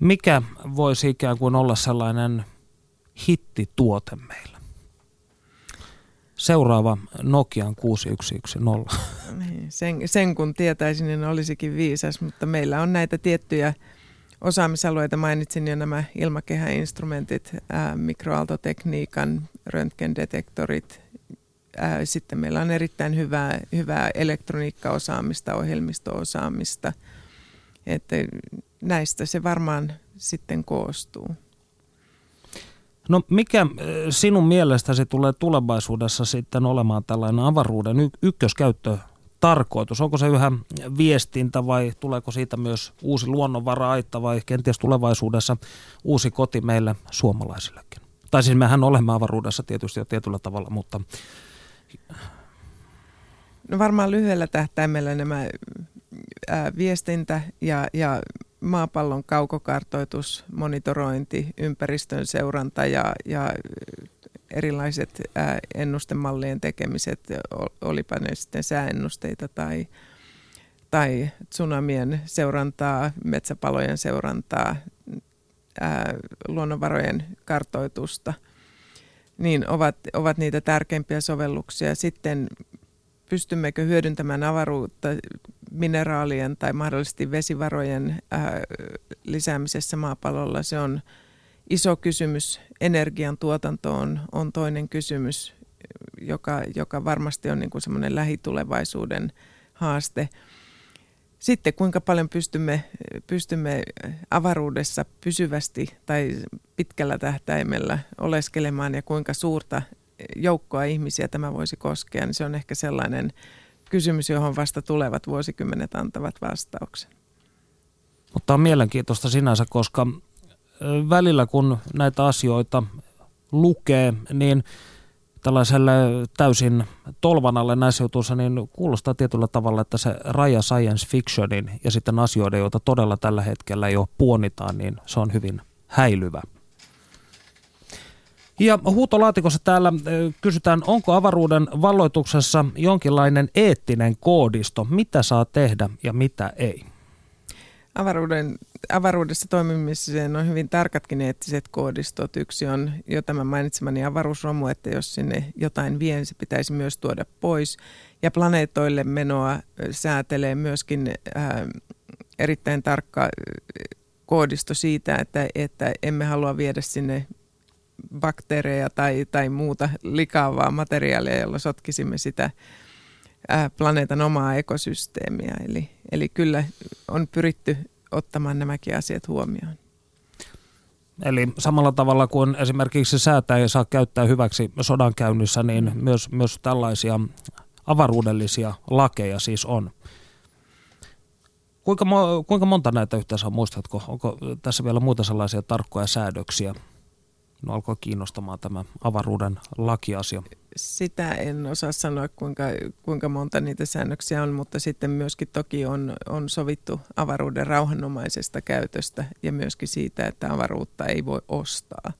Mikä voisi ikään kuin olla sellainen hittituote meillä? Seuraava Nokian 6110. Niin, sen, sen kun tietäisin, niin olisikin viisas, mutta meillä on näitä tiettyjä osaamisalueita. Mainitsin jo nämä ilmakehäinstrumentit, ää, mikroaaltotekniikan, röntgendetektorit. Ää, sitten meillä on erittäin hyvää, hyvää elektroniikkaosaamista, ohjelmisto-osaamista. Että näistä se varmaan sitten koostuu. No mikä sinun mielestäsi tulee tulevaisuudessa sitten olemaan tällainen avaruuden ykköskäyttö tarkoitus? Onko se yhä viestintä vai tuleeko siitä myös uusi luonnonvara-aitta vai kenties tulevaisuudessa uusi koti meille suomalaisillekin? Tai siis mehän olemme avaruudessa tietysti jo tietyllä tavalla, mutta... No varmaan lyhyellä tähtäimellä nämä viestintä ja, ja maapallon kaukokartoitus, monitorointi, ympäristön seuranta ja, ja erilaiset ennustemallien tekemiset, olipa ne sitten sääennusteita tai, tai tsunamien seurantaa, metsäpalojen seurantaa, luonnonvarojen kartoitusta, niin ovat, ovat niitä tärkeimpiä sovelluksia. Sitten pystymmekö hyödyntämään avaruutta mineraalien tai mahdollisesti vesivarojen ää, lisäämisessä maapallolla, se on iso kysymys. Energian tuotanto on, on toinen kysymys, joka, joka varmasti on niin kuin semmoinen lähitulevaisuuden haaste. Sitten kuinka paljon pystymme, pystymme avaruudessa pysyvästi tai pitkällä tähtäimellä oleskelemaan ja kuinka suurta joukkoa ihmisiä tämä voisi koskea, niin se on ehkä sellainen kysymys, johon vasta tulevat vuosikymmenet antavat vastauksen. Mutta on mielenkiintoista sinänsä, koska välillä kun näitä asioita lukee, niin tällaiselle täysin tolvanalle näissä jutuissa, niin kuulostaa tietyllä tavalla, että se raja science fictionin ja sitten asioiden, joita todella tällä hetkellä jo puonitaan, niin se on hyvin häilyvä. Ja huutolaatikossa täällä kysytään, onko avaruuden valloituksessa jonkinlainen eettinen koodisto, mitä saa tehdä ja mitä ei? Avaruuden, avaruudessa toimimiseen on hyvin tarkatkin eettiset koodistot. Yksi on jo tämä mainitsemani avaruusromu, että jos sinne jotain vie, se pitäisi myös tuoda pois. Ja planeetoille menoa säätelee myöskin äh, erittäin tarkka koodisto siitä, että, että emme halua viedä sinne bakteereja tai, tai muuta likaavaa materiaalia, jolla sotkisimme sitä planeetan omaa ekosysteemiä. Eli, eli kyllä on pyritty ottamaan nämäkin asiat huomioon. Eli samalla tavalla kuin esimerkiksi säätää ja saa käyttää hyväksi sodankäynnissä, niin myös, myös tällaisia avaruudellisia lakeja siis on. Kuinka, kuinka monta näitä yhteensä muistatko? Onko tässä vielä muita sellaisia tarkkoja säädöksiä? No alkoi kiinnostamaan tämä avaruuden lakiasia. Sitä en osaa sanoa, kuinka, kuinka monta niitä säännöksiä on, mutta sitten myöskin toki on, on sovittu avaruuden rauhanomaisesta käytöstä ja myöskin siitä, että avaruutta ei voi ostaa.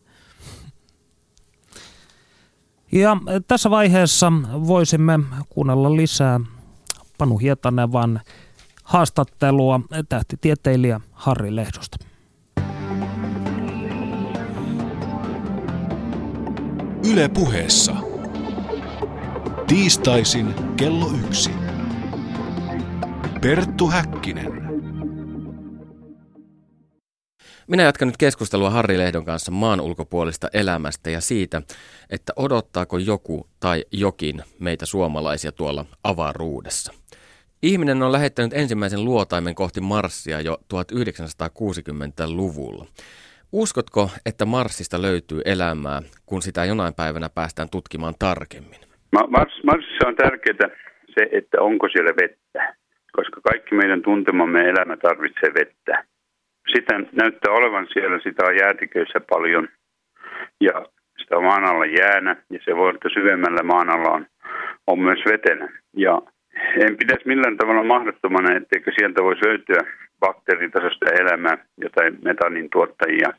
Ja tässä vaiheessa voisimme kuunnella lisää Panu Hietanevan haastattelua tähtitieteilijä Harri Lehdosta. Yle puheessa. Tiistaisin kello yksi. Perttu Häkkinen. Minä jatkan nyt keskustelua Harri Lehdon kanssa maan ulkopuolista elämästä ja siitä, että odottaako joku tai jokin meitä suomalaisia tuolla avaruudessa. Ihminen on lähettänyt ensimmäisen luotaimen kohti Marssia jo 1960-luvulla. Uskotko, että Marsista löytyy elämää, kun sitä jonain päivänä päästään tutkimaan tarkemmin? Mars, Marsissa on tärkeää se, että onko siellä vettä, koska kaikki meidän tuntemamme elämä tarvitsee vettä. Sitä näyttää olevan siellä, sitä on jäätiköissä paljon ja sitä on maan alla jäänä ja se voi olla syvemmällä maan alla on, on myös vetenä. Ja en pitäisi millään tavalla mahdottomana, etteikö sieltä voisi löytyä bakteeritasosta elämää, jotain metanin tuottajia.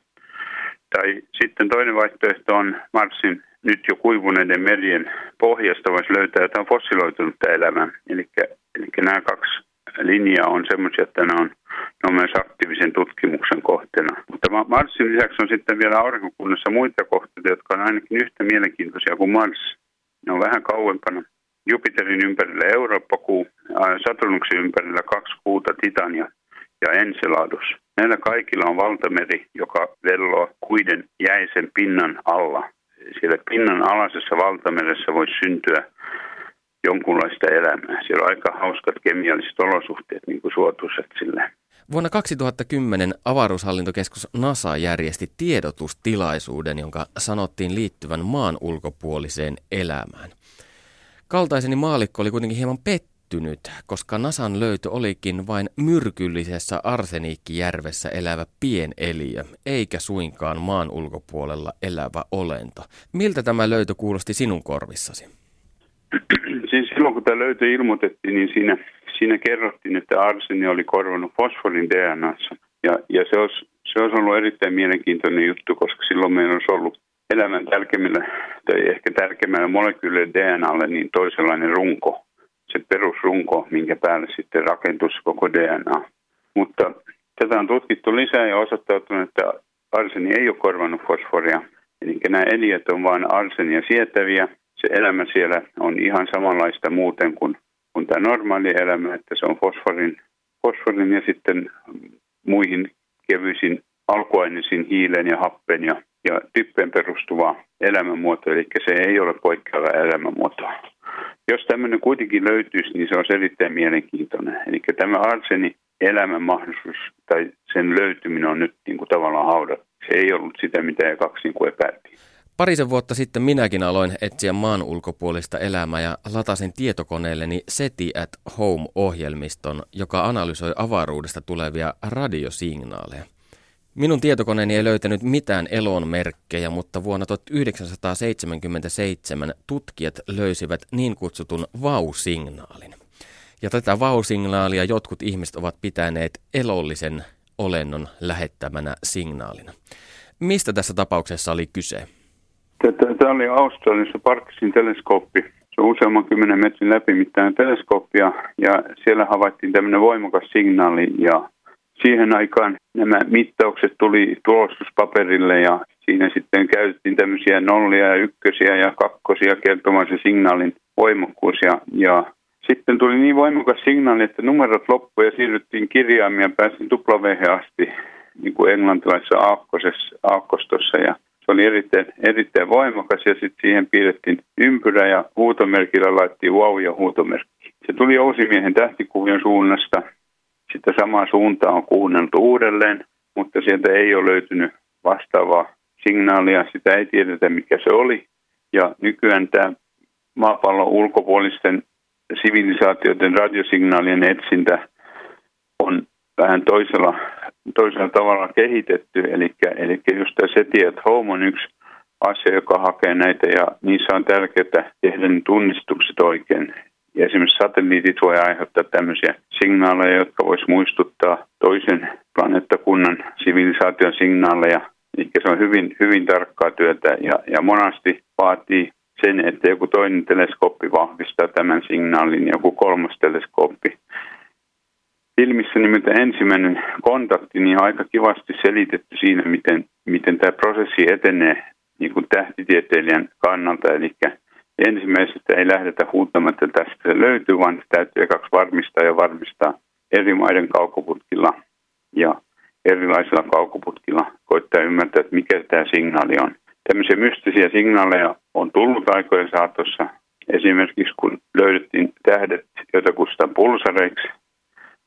Tai sitten toinen vaihtoehto on Marsin nyt jo kuivuneiden merien pohjasta voisi löytää jotain fossiloitunutta elämää. Eli, eli nämä kaksi linjaa on semmoisia, että ne on, ne on myös aktiivisen tutkimuksen kohteena. Mutta Marsin lisäksi on sitten vielä aurinkokunnassa muita kohteita, jotka on ainakin yhtä mielenkiintoisia kuin Mars. Ne on vähän kauempana. Jupiterin ympärillä Eurooppa-kuu, Saturnuksen ympärillä kaksi kuuta, Titania ja Enceladus. Näillä kaikilla on valtameri, joka velloo kuiden jäisen pinnan alla. Siellä pinnan alaisessa valtameressä voisi syntyä jonkunlaista elämää. Siellä on aika hauskat kemialliset olosuhteet, niin kuin suotuiset sille. Vuonna 2010 avaruushallintokeskus NASA järjesti tiedotustilaisuuden, jonka sanottiin liittyvän maan ulkopuoliseen elämään. Kaltaiseni maalikko oli kuitenkin hieman pettynyt, koska Nasan löytö olikin vain myrkyllisessä Arseniikkijärvessä elävä pieneliö, eikä suinkaan maan ulkopuolella elävä olento. Miltä tämä löytö kuulosti sinun korvissasi? Siis silloin kun tämä löytö ilmoitettiin, niin siinä, siinä kerrottiin, että arseni oli korvannut fosforin DNAssa. Ja, ja se, olisi, se olisi ollut erittäin mielenkiintoinen juttu, koska silloin meillä olisi ollut elämän tärkeimmillä tai ehkä tärkeimmällä molekyylille DNAlle niin toisenlainen runko, se perusrunko, minkä päälle sitten rakentus koko DNA. Mutta tätä on tutkittu lisää ja osoittautunut, että arseni ei ole korvannut fosforia. Eli nämä eliöt on vain arsenia sietäviä. Se elämä siellä on ihan samanlaista muuten kuin, kuin tämä normaali elämä, että se on fosforin, fosforin ja sitten muihin kevyisiin alkuaineisiin, hiilen ja happen ja ja typpeen perustuva elämänmuoto, eli se ei ole poikkeava elämänmuoto. Jos tämmöinen kuitenkin löytyisi, niin se on erittäin mielenkiintoinen. Eli tämä arseni elämän mahdollisuus tai sen löytyminen on nyt niin kuin tavallaan haudattu. Se ei ollut sitä, mitä kaksi niin epäiltiin. Parisen vuotta sitten minäkin aloin etsiä maan ulkopuolista elämää ja latasin tietokoneelleni SETI at Home-ohjelmiston, joka analysoi avaruudesta tulevia radiosignaaleja. Minun tietokoneeni ei löytänyt mitään elonmerkkejä, mutta vuonna 1977 tutkijat löysivät niin kutsutun vausignaalin. Ja tätä vausignaalia jotkut ihmiset ovat pitäneet elollisen olennon lähettämänä signaalina. Mistä tässä tapauksessa oli kyse? Tämä oli Australiassa Parkisin teleskooppi. Se on useamman kymmenen metrin läpimittainen teleskooppi ja siellä havaittiin tämmöinen voimakas signaali ja siihen aikaan nämä mittaukset tuli tulostuspaperille ja siinä sitten käytettiin tämmöisiä nollia ja ykkösiä ja kakkosia kertomaan se signaalin voimakkuus. Ja, ja sitten tuli niin voimakas signaali, että numerot loppuivat ja siirryttiin kirjaimia ja pääsin tuplaveihin asti niin kuin englantilaisessa aakkostossa ja se oli erittäin, erittäin voimakas ja sitten siihen piirrettiin ympyrä ja huutomerkillä laittiin wow ja huutomerkki. Se tuli Ousimiehen tähtikuvion suunnasta. Sitä samaa suuntaa on kuunneltu uudelleen, mutta sieltä ei ole löytynyt vastaavaa signaalia. Sitä ei tiedetä, mikä se oli. Ja nykyään tämä maapallon ulkopuolisten sivilisaatioiden radiosignaalien etsintä on vähän toisella, toisella tavalla kehitetty. Eli, eli just tämä SETI at Home on yksi asia, joka hakee näitä ja niissä on tärkeää tehdä ne tunnistukset oikein. Ja esimerkiksi satelliitit voi aiheuttaa tämmöisiä signaaleja, jotka vois muistuttaa toisen planeettakunnan sivilisaation signaaleja. Eli se on hyvin, hyvin tarkkaa työtä ja, ja monasti vaatii sen, että joku toinen teleskooppi vahvistaa tämän signaalin joku kolmas teleskooppi. Filmissä nimittäin ensimmäinen kontakti niin on aika kivasti selitetty siinä, miten, miten tämä prosessi etenee niin kuin tähtitieteilijän kannalta. Eli ensimmäisestä ei lähdetä huutamaan, että tästä se löytyy, vaan se täytyy kaksi varmistaa ja varmistaa eri maiden kaukoputkilla ja erilaisilla kaukoputkilla koittaa ymmärtää, että mikä tämä signaali on. Tämmöisiä mystisiä signaaleja on tullut aikojen saatossa. Esimerkiksi kun löydettiin tähdet, joita kutsutaan pulsareiksi,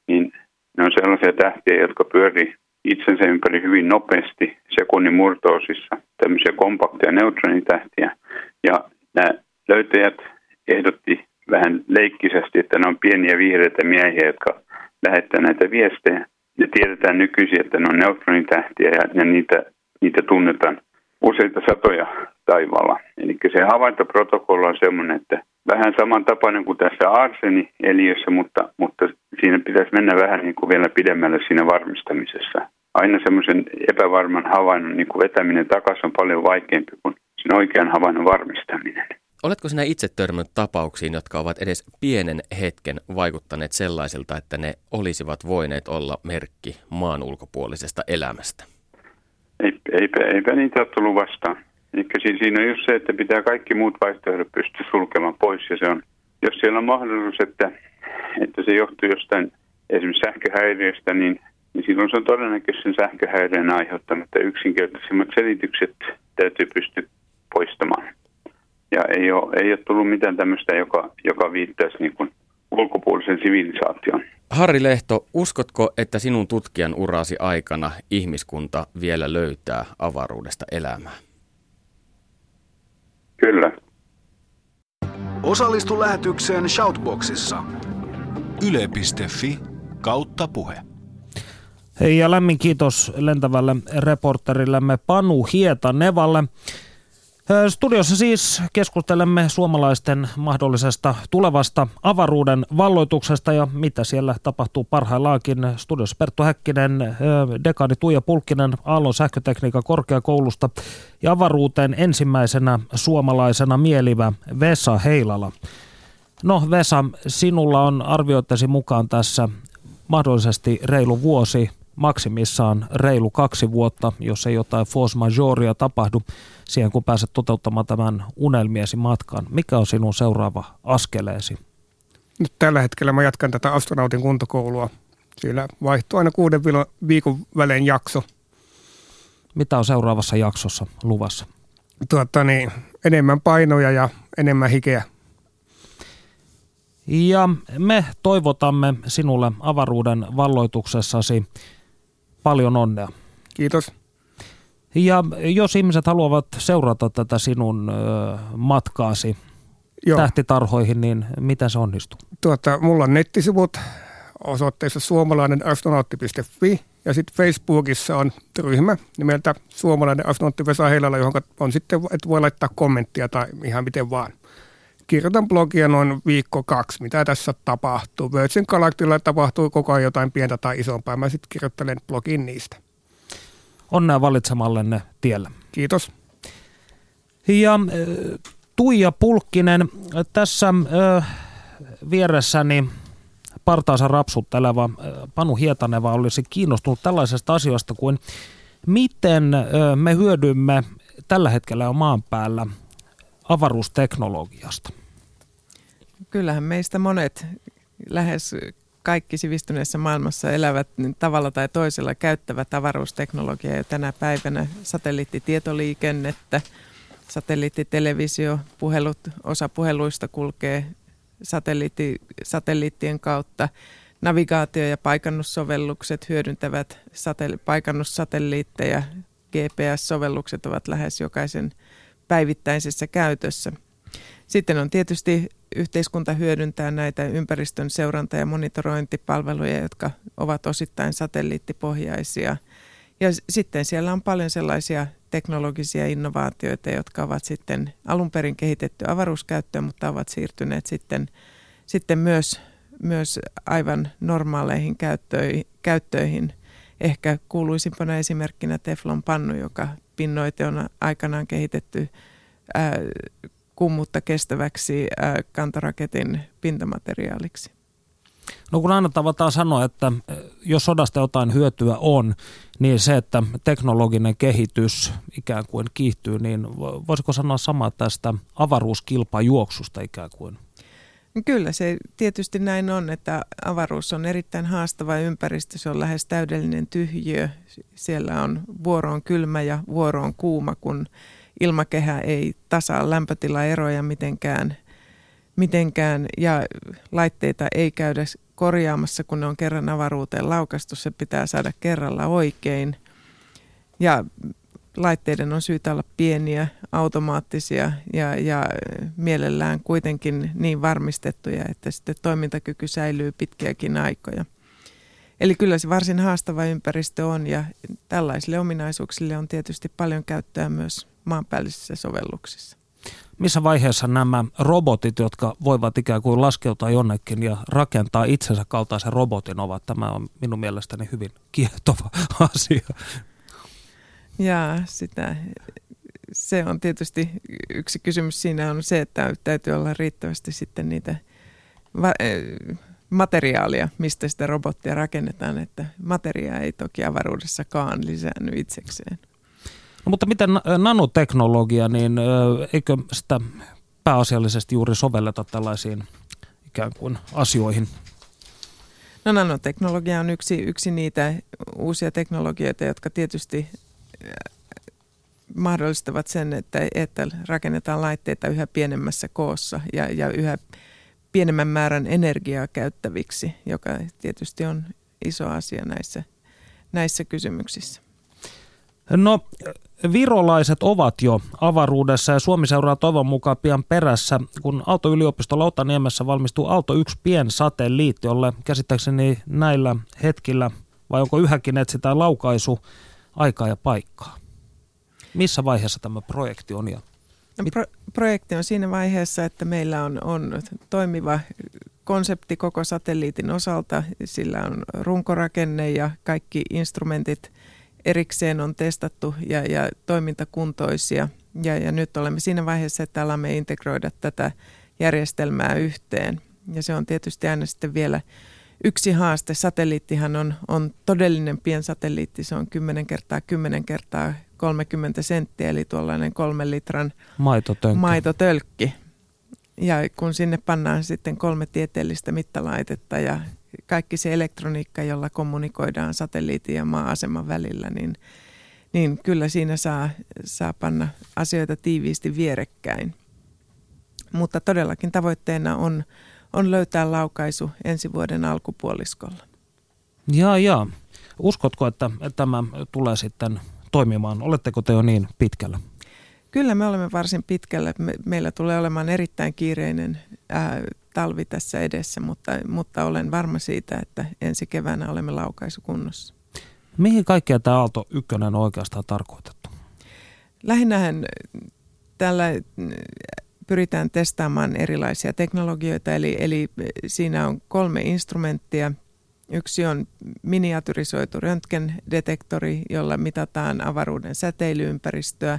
niin ne on sellaisia tähtiä, jotka pyörii itsensä ympäri hyvin nopeasti sekunnin murtoosissa, tämmöisiä kompakteja neutronitähtiä. Ja nämä löytäjät ehdotti vähän leikkisesti, että ne on pieniä vihreitä miehiä, jotka lähettää näitä viestejä. Ja tiedetään nykyisin, että ne on neutronitähtiä ja, niitä, niitä tunnetaan useita satoja taivaalla. Eli se havaintoprotokolla on semmoinen, että vähän samantapainen kuin tässä arseni eliössä, mutta, mutta siinä pitäisi mennä vähän niin kuin vielä pidemmälle siinä varmistamisessa. Aina semmoisen epävarman havainnon niin kuin vetäminen takaisin on paljon vaikeampi kuin sen oikean havainnon varmistaminen. Oletko sinä itse törmännyt tapauksiin, jotka ovat edes pienen hetken vaikuttaneet sellaisilta, että ne olisivat voineet olla merkki maan ulkopuolisesta elämästä? Ei, eipä, eipä niitä ole tullut vastaan. Eli siinä on just se, että pitää kaikki muut vaihtoehdot pystyä sulkemaan pois. Ja se on, jos siellä on mahdollisuus, että, että se johtuu jostain esimerkiksi sähköhäiriöstä, niin, niin silloin se on todennäköisesti sen sähköhäiriön aiheuttanut. Että yksinkertaisimmat selitykset täytyy pystyä poistamaan. Ja ei ole, ei ole tullut mitään tämmöistä, joka, joka viittaisi niin kuin ulkopuolisen sivilisaation. Harri Lehto, uskotko, että sinun tutkijan urasi aikana ihmiskunta vielä löytää avaruudesta elämää? Kyllä. Osallistu lähetykseen Shoutboxissa. Yle.fi kautta puhe. Hei ja lämmin kiitos lentävälle reporterillemme Panu Hietanevalle. Studiossa siis keskustelemme suomalaisten mahdollisesta tulevasta avaruuden valloituksesta ja mitä siellä tapahtuu parhaillaankin. Studiossa Perttu Häkkinen, dekaani Tuija Pulkkinen Aallon sähkötekniikan korkeakoulusta ja avaruuteen ensimmäisenä suomalaisena mielivä Vesa Heilala. No Vesa, sinulla on arvioittesi mukaan tässä mahdollisesti reilu vuosi maksimissaan reilu kaksi vuotta, jos ei jotain force majeurea tapahdu siihen, kun pääset toteuttamaan tämän unelmiesi matkan. Mikä on sinun seuraava askeleesi? Nyt tällä hetkellä mä jatkan tätä astronautin kuntokoulua. Siellä vaihtuu aina kuuden viikon välein jakso. Mitä on seuraavassa jaksossa luvassa? Tuota, niin, enemmän painoja ja enemmän hikeä. Ja me toivotamme sinulle avaruuden valloituksessasi Paljon onnea. Kiitos. Ja jos ihmiset haluavat seurata tätä sinun ö, matkaasi Joo. tähtitarhoihin, niin miten se onnistuu? Tuota, mulla on nettisivut osoitteessa suomalainen astronautti.fi ja sitten Facebookissa on ryhmä nimeltä Suomalainen astronautti Vesa Heilala, johon on sitten, että voi laittaa kommenttia tai ihan miten vaan. Kirjoitan blogia noin viikko kaksi, mitä tässä tapahtuu. Virgin Galactilla tapahtuu koko ajan jotain pientä tai isompaa. Mä sitten kirjoittelen blogin niistä. Onnea valitsemallenne tiellä. Kiitos. Ja Tuija Pulkkinen, tässä vieressäni partaansa rapsutteleva Panu Hietaneva olisi kiinnostunut tällaisesta asiasta kuin miten me hyödymme tällä hetkellä jo maan päällä avaruusteknologiasta? Kyllähän meistä monet, lähes kaikki sivistyneessä maailmassa elävät niin tavalla tai toisella käyttävät avaruusteknologiaa jo tänä päivänä. Satelliittitietoliikennettä, satelliittitelevisio, puhelut, osa puheluista kulkee satelliitti, satelliittien kautta. Navigaatio- ja paikannussovellukset hyödyntävät sate- paikannussatelliitteja. GPS-sovellukset ovat lähes jokaisen päivittäisessä käytössä. Sitten on tietysti yhteiskunta hyödyntää näitä ympäristön seuranta- ja monitorointipalveluja, jotka ovat osittain satelliittipohjaisia. Ja sitten siellä on paljon sellaisia teknologisia innovaatioita, jotka ovat sitten alun perin kehitetty avaruuskäyttöön, mutta ovat siirtyneet sitten, sitten myös, myös aivan normaaleihin käyttöihin. Ehkä kuuluisimpana esimerkkinä Teflon pannu, joka pinnoite on aikanaan kehitetty kummutta kestäväksi ää, kantoraketin pintamateriaaliksi. No kun aina tavataan sanoa, että jos sodasta jotain hyötyä on, niin se, että teknologinen kehitys ikään kuin kiihtyy, niin voisiko sanoa samaa tästä avaruuskilpajuoksusta ikään kuin? Kyllä se tietysti näin on, että avaruus on erittäin haastava ympäristö. Se on lähes täydellinen tyhjiö. Siellä on vuoroon kylmä ja vuoroon kuuma, kun ilmakehä ei tasaa lämpötilaeroja mitenkään, mitenkään ja laitteita ei käydä korjaamassa, kun ne on kerran avaruuteen laukastu. Se pitää saada kerralla oikein. Ja laitteiden on syytä olla pieniä, automaattisia ja, ja mielellään kuitenkin niin varmistettuja, että sitten toimintakyky säilyy pitkiäkin aikoja. Eli kyllä se varsin haastava ympäristö on ja tällaisille ominaisuuksille on tietysti paljon käyttöä myös maanpäällisissä sovelluksissa. Missä vaiheessa nämä robotit, jotka voivat ikään kuin laskeutua jonnekin ja rakentaa itsensä kaltaisen robotin, ovat? Tämä on minun mielestäni hyvin kiehtova asia. Ja sitä, se on tietysti yksi kysymys siinä on se, että täytyy olla riittävästi sitten niitä eh, materiaalia, mistä sitä robottia rakennetaan, että materia ei toki avaruudessakaan lisäänny itsekseen. No, mutta miten nanoteknologia, niin eikö sitä pääasiallisesti juuri sovelleta tällaisiin ikään kuin asioihin? No nanoteknologia on yksi, yksi niitä uusia teknologioita, jotka tietysti mahdollistavat sen, että, että rakennetaan laitteita yhä pienemmässä koossa ja, ja yhä pienemmän määrän energiaa käyttäviksi, joka tietysti on iso asia näissä, näissä kysymyksissä. No, virolaiset ovat jo avaruudessa ja Suomi seuraa toivon mukaan pian perässä, kun Aalto-yliopisto Lautaniemessä valmistuu Aalto 1 piensatelliitti, jolle käsittääkseni näillä hetkillä, vai onko yhäkin etsitään laukaisu aikaa ja paikkaa. Missä vaiheessa tämä projekti on? Ja no, Pro- projekti on siinä vaiheessa, että meillä on, on toimiva konsepti koko satelliitin osalta. Sillä on runkorakenne ja kaikki instrumentit erikseen on testattu ja, ja toimintakuntoisia. Ja, ja nyt olemme siinä vaiheessa, että alamme integroida tätä järjestelmää yhteen. Ja se on tietysti aina sitten vielä yksi haaste. Satelliittihan on, on todellinen piensatelliitti. Se on 10 kertaa 10 kertaa 30 senttiä, eli tuollainen kolmen litran maitotölkki. maitotölkki. Ja kun sinne pannaan sitten kolme tieteellistä mittalaitetta ja kaikki se elektroniikka, jolla kommunikoidaan satelliitin ja maa-aseman välillä, niin, niin kyllä siinä saa, saa panna asioita tiiviisti vierekkäin. Mutta todellakin tavoitteena on, on löytää laukaisu ensi vuoden alkupuoliskolla. Jaa, jaa. Uskotko, että tämä tulee sitten toimimaan? Oletteko te jo niin pitkällä? Kyllä me olemme varsin pitkällä. Me, meillä tulee olemaan erittäin kiireinen ää, talvi tässä edessä, mutta, mutta olen varma siitä, että ensi keväänä olemme laukaisukunnossa. Mihin kaikkea tämä Aalto 1 on oikeastaan tarkoitettu? Lähinnähän tällä pyritään testaamaan erilaisia teknologioita, eli, eli siinä on kolme instrumenttia. Yksi on miniaturisoitu röntgendetektori, jolla mitataan avaruuden säteilyympäristöä.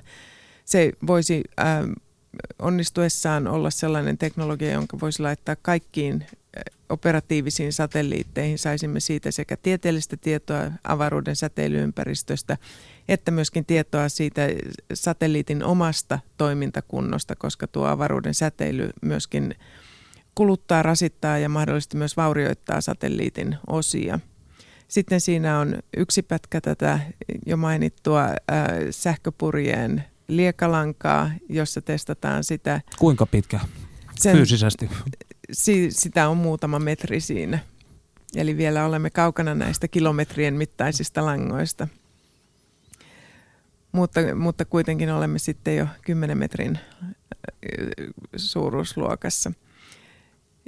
Se voisi äh, onnistuessaan olla sellainen teknologia, jonka voisi laittaa kaikkiin äh, operatiivisiin satelliitteihin. Saisimme siitä sekä tieteellistä tietoa avaruuden säteilyympäristöstä, että myöskin tietoa siitä satelliitin omasta toimintakunnosta, koska tuo avaruuden säteily myöskin kuluttaa, rasittaa ja mahdollisesti myös vaurioittaa satelliitin osia. Sitten siinä on yksi pätkä tätä jo mainittua äh, sähköpurjeen liekalankaa, jossa testataan sitä. Kuinka pitkä sen, fyysisesti? si, sitä on muutama metri siinä. Eli vielä olemme kaukana näistä kilometrien mittaisista langoista. Mutta, mutta kuitenkin olemme sitten jo 10 metrin suuruusluokassa.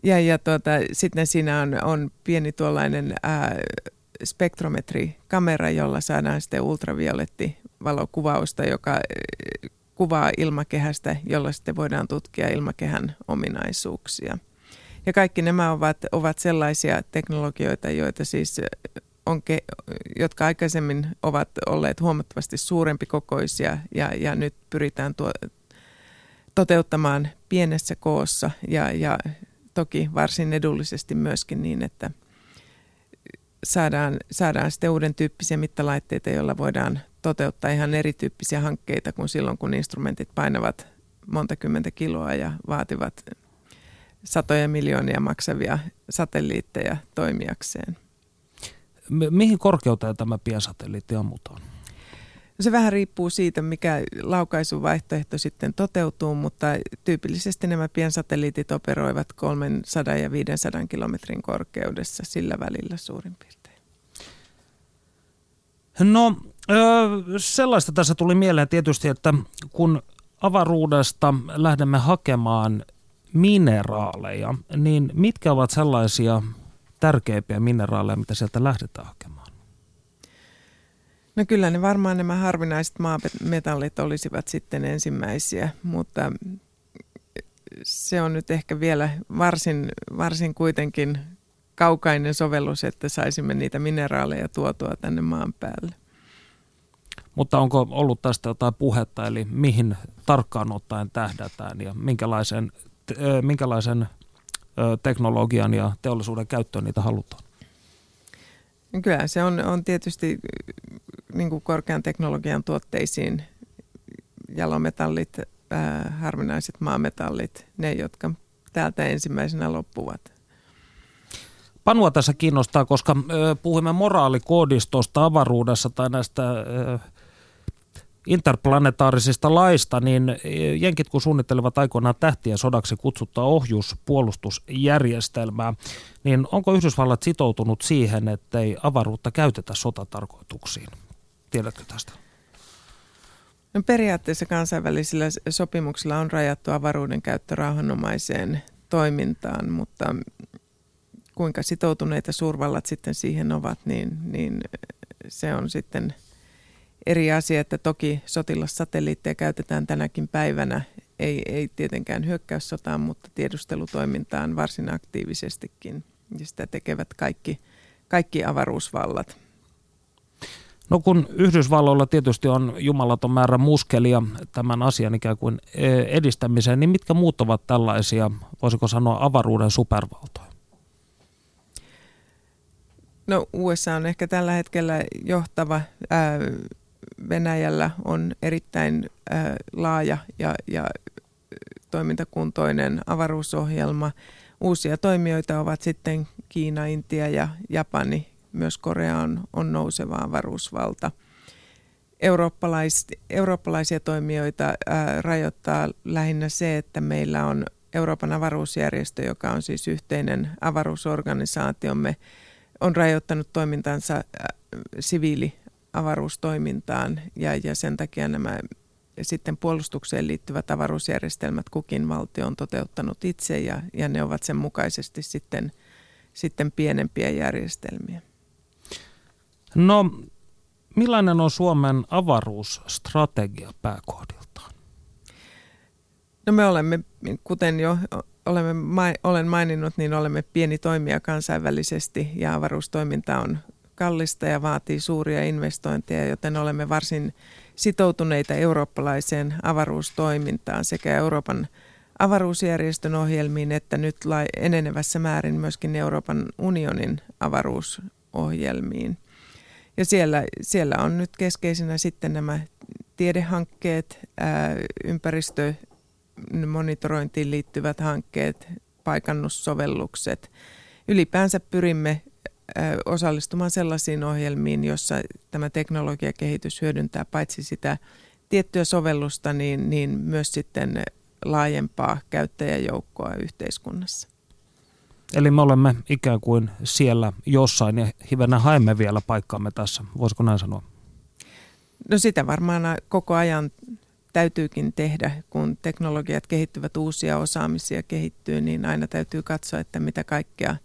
Ja, ja tuota, sitten siinä on, on pieni tuollainen ää, spektrometrikamera, jolla saadaan sitten ultraviolettivalokuvausta, joka kuvaa ilmakehästä, jolla sitten voidaan tutkia ilmakehän ominaisuuksia. Ja kaikki nämä ovat, ovat sellaisia teknologioita, joita siis on ke, jotka aikaisemmin ovat olleet huomattavasti suurempi kokoisia ja, ja nyt pyritään tuo, toteuttamaan pienessä koossa ja, ja toki varsin edullisesti myöskin niin, että saadaan, saadaan sitten uuden tyyppisiä mittalaitteita, joilla voidaan toteuttaa ihan erityyppisiä hankkeita kuin silloin, kun instrumentit painavat monta kymmentä kiloa ja vaativat satoja miljoonia maksavia satelliitteja toimijakseen. Mihin korkeuteen tämä piensatelliitti ammutaan? Se vähän riippuu siitä, mikä laukaisuvaihtoehto sitten toteutuu, mutta tyypillisesti nämä piensatelliitit operoivat 300 ja 500 kilometrin korkeudessa sillä välillä suurin piirtein. No sellaista tässä tuli mieleen tietysti, että kun avaruudesta lähdemme hakemaan mineraaleja, niin mitkä ovat sellaisia tärkeimpiä mineraaleja, mitä sieltä lähdetään hakemaan? No kyllä ne varmaan nämä harvinaiset maametallit olisivat sitten ensimmäisiä, mutta se on nyt ehkä vielä varsin, varsin kuitenkin kaukainen sovellus, että saisimme niitä mineraaleja tuotua tänne maan päälle. Mutta onko ollut tästä jotain puhetta, eli mihin tarkkaan ottaen tähdätään ja minkälaisen, minkälaisen teknologian ja teollisuuden käyttöön niitä halutaan? Kyllä se on, on tietysti niin kuin korkean teknologian tuotteisiin jalometallit, äh, harvinaiset maametallit, ne jotka täältä ensimmäisenä loppuvat. Panua tässä kiinnostaa, koska ö, puhumme moraalikoodistosta avaruudessa tai näistä ö, interplanetaarisista laista, niin jenkit kun suunnittelevat aikoinaan tähtien sodaksi kutsuttaa ohjuspuolustusjärjestelmää, niin onko Yhdysvallat sitoutunut siihen, ettei avaruutta käytetä sotatarkoituksiin? Tiedätkö tästä? No periaatteessa kansainvälisillä sopimuksilla on rajattu avaruuden käyttö rauhanomaiseen toimintaan, mutta kuinka sitoutuneita suurvallat sitten siihen ovat, niin, niin se on sitten eri asia, että toki sotilassatelliitteja käytetään tänäkin päivänä, ei, ei tietenkään hyökkäyssotaan, mutta tiedustelutoimintaan varsin aktiivisestikin. Ja sitä tekevät kaikki, kaikki avaruusvallat. No kun Yhdysvalloilla tietysti on jumalaton määrä muskelia tämän asian ikään kuin e, edistämiseen, niin mitkä muut ovat tällaisia, voisiko sanoa, avaruuden supervaltoja? No USA on ehkä tällä hetkellä johtava. Ää, Venäjällä on erittäin ää, laaja ja, ja toimintakuntoinen avaruusohjelma. Uusia toimijoita ovat sitten Kiina, Intia ja Japani. Myös Korea on, on nouseva avaruusvalta. Eurooppalais, eurooppalaisia toimijoita ää, rajoittaa lähinnä se, että meillä on Euroopan avaruusjärjestö, joka on siis yhteinen avaruusorganisaatiomme, on rajoittanut toimintansa siviiliavaruustoimintaan ja, ja sen takia nämä sitten puolustukseen liittyvät avaruusjärjestelmät kukin valtio on toteuttanut itse ja, ja ne ovat sen mukaisesti sitten, sitten pienempiä järjestelmiä. No, millainen on Suomen avaruusstrategia pääkohdiltaan? No me olemme, kuten jo olemme, olen maininnut, niin olemme pieni toimija kansainvälisesti ja avaruustoiminta on kallista ja vaatii suuria investointeja, joten olemme varsin sitoutuneita eurooppalaiseen avaruustoimintaan sekä Euroopan avaruusjärjestön ohjelmiin että nyt enenevässä määrin myöskin Euroopan unionin avaruusohjelmiin. Ja siellä, siellä on nyt keskeisenä sitten nämä tiedehankkeet, ää, ympäristö, monitorointiin liittyvät hankkeet, paikannussovellukset. Ylipäänsä pyrimme osallistumaan sellaisiin ohjelmiin, jossa tämä teknologiakehitys hyödyntää paitsi sitä tiettyä sovellusta, niin, niin myös sitten laajempaa käyttäjäjoukkoa yhteiskunnassa. Eli me olemme ikään kuin siellä jossain ja hivenä haemme vielä paikkaamme tässä. Voisiko näin sanoa? No sitä varmaan koko ajan täytyykin tehdä, kun teknologiat kehittyvät, uusia osaamisia kehittyy, niin aina täytyy katsoa, että mitä kaikkea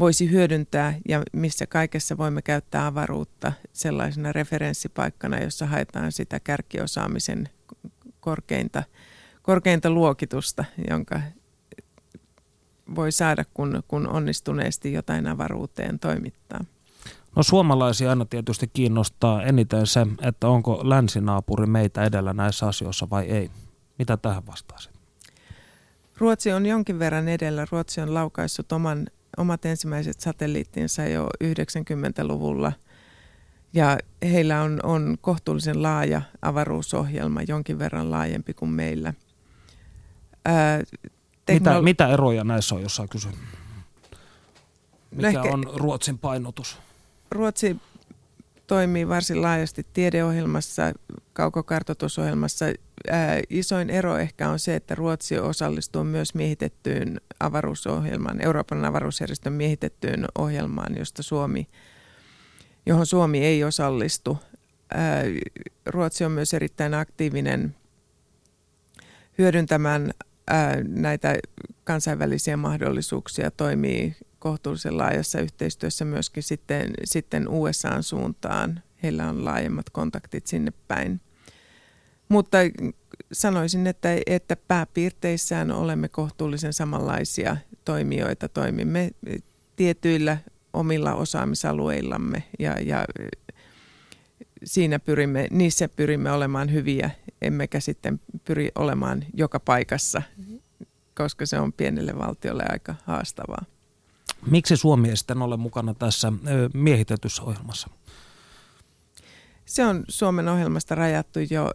voisi hyödyntää ja missä kaikessa voimme käyttää avaruutta sellaisena referenssipaikkana, jossa haetaan sitä kärkiosaamisen korkeinta, korkeinta luokitusta, jonka voi saada, kun, kun onnistuneesti jotain avaruuteen toimittaa. No suomalaisia aina tietysti kiinnostaa eniten se, että onko länsinaapuri meitä edellä näissä asioissa vai ei. Mitä tähän vastaisit? Ruotsi on jonkin verran edellä. Ruotsi on laukaissut oman, omat ensimmäiset satelliittinsa jo 90-luvulla. Ja heillä on, on kohtuullisen laaja avaruusohjelma, jonkin verran laajempi kuin meillä. Ää, teknolo- mitä, mitä eroja näissä on, jos saa kysyä? Mikä no ehkä, on Ruotsin painotus? Ruotsi toimii varsin laajasti tiedeohjelmassa, kaukokartoitusohjelmassa. Ää, isoin ero ehkä on se, että Ruotsi osallistuu myös miehitettyyn avaruusohjelmaan, Euroopan avaruusjärjestön miehitettyyn ohjelmaan, josta Suomi, johon Suomi ei osallistu. Ää, Ruotsi on myös erittäin aktiivinen hyödyntämään ää, näitä kansainvälisiä mahdollisuuksia, toimii kohtuullisen laajassa yhteistyössä myöskin sitten, sitten USAn suuntaan. Heillä on laajemmat kontaktit sinne päin. Mutta sanoisin, että, että pääpiirteissään olemme kohtuullisen samanlaisia toimijoita. Toimimme tietyillä omilla osaamisalueillamme ja, ja siinä pyrimme, niissä pyrimme olemaan hyviä, emmekä sitten pyri olemaan joka paikassa, koska se on pienelle valtiolle aika haastavaa. Miksi Suomi ei sitten ole mukana tässä miehitetyssä ohjelmassa? Se on Suomen ohjelmasta rajattu jo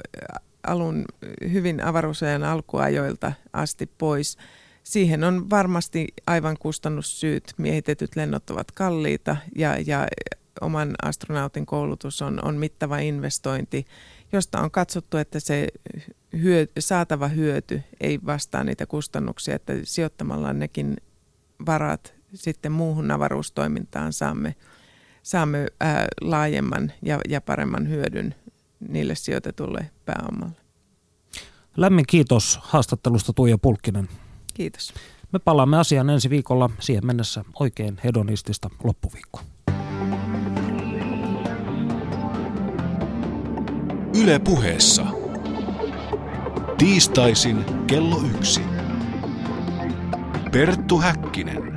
alun hyvin avaruusajan alkuajoilta asti pois. Siihen on varmasti aivan kustannussyyt. Miehitetyt lennot ovat kalliita ja, ja oman astronautin koulutus on, on mittava investointi, josta on katsottu, että se hyö, saatava hyöty ei vastaa niitä kustannuksia, että sijoittamalla nekin varat sitten muuhun avaruustoimintaan saamme, saamme ää, laajemman ja, ja paremman hyödyn niille sijoitetulle pääomalle. Lämmin kiitos haastattelusta Tuija Pulkkinen. Kiitos. Me palaamme asiaan ensi viikolla. Siihen mennessä oikein hedonistista loppuviikkoa. Yle puheessa. Tiistaisin kello yksi. Perttu Häkkinen.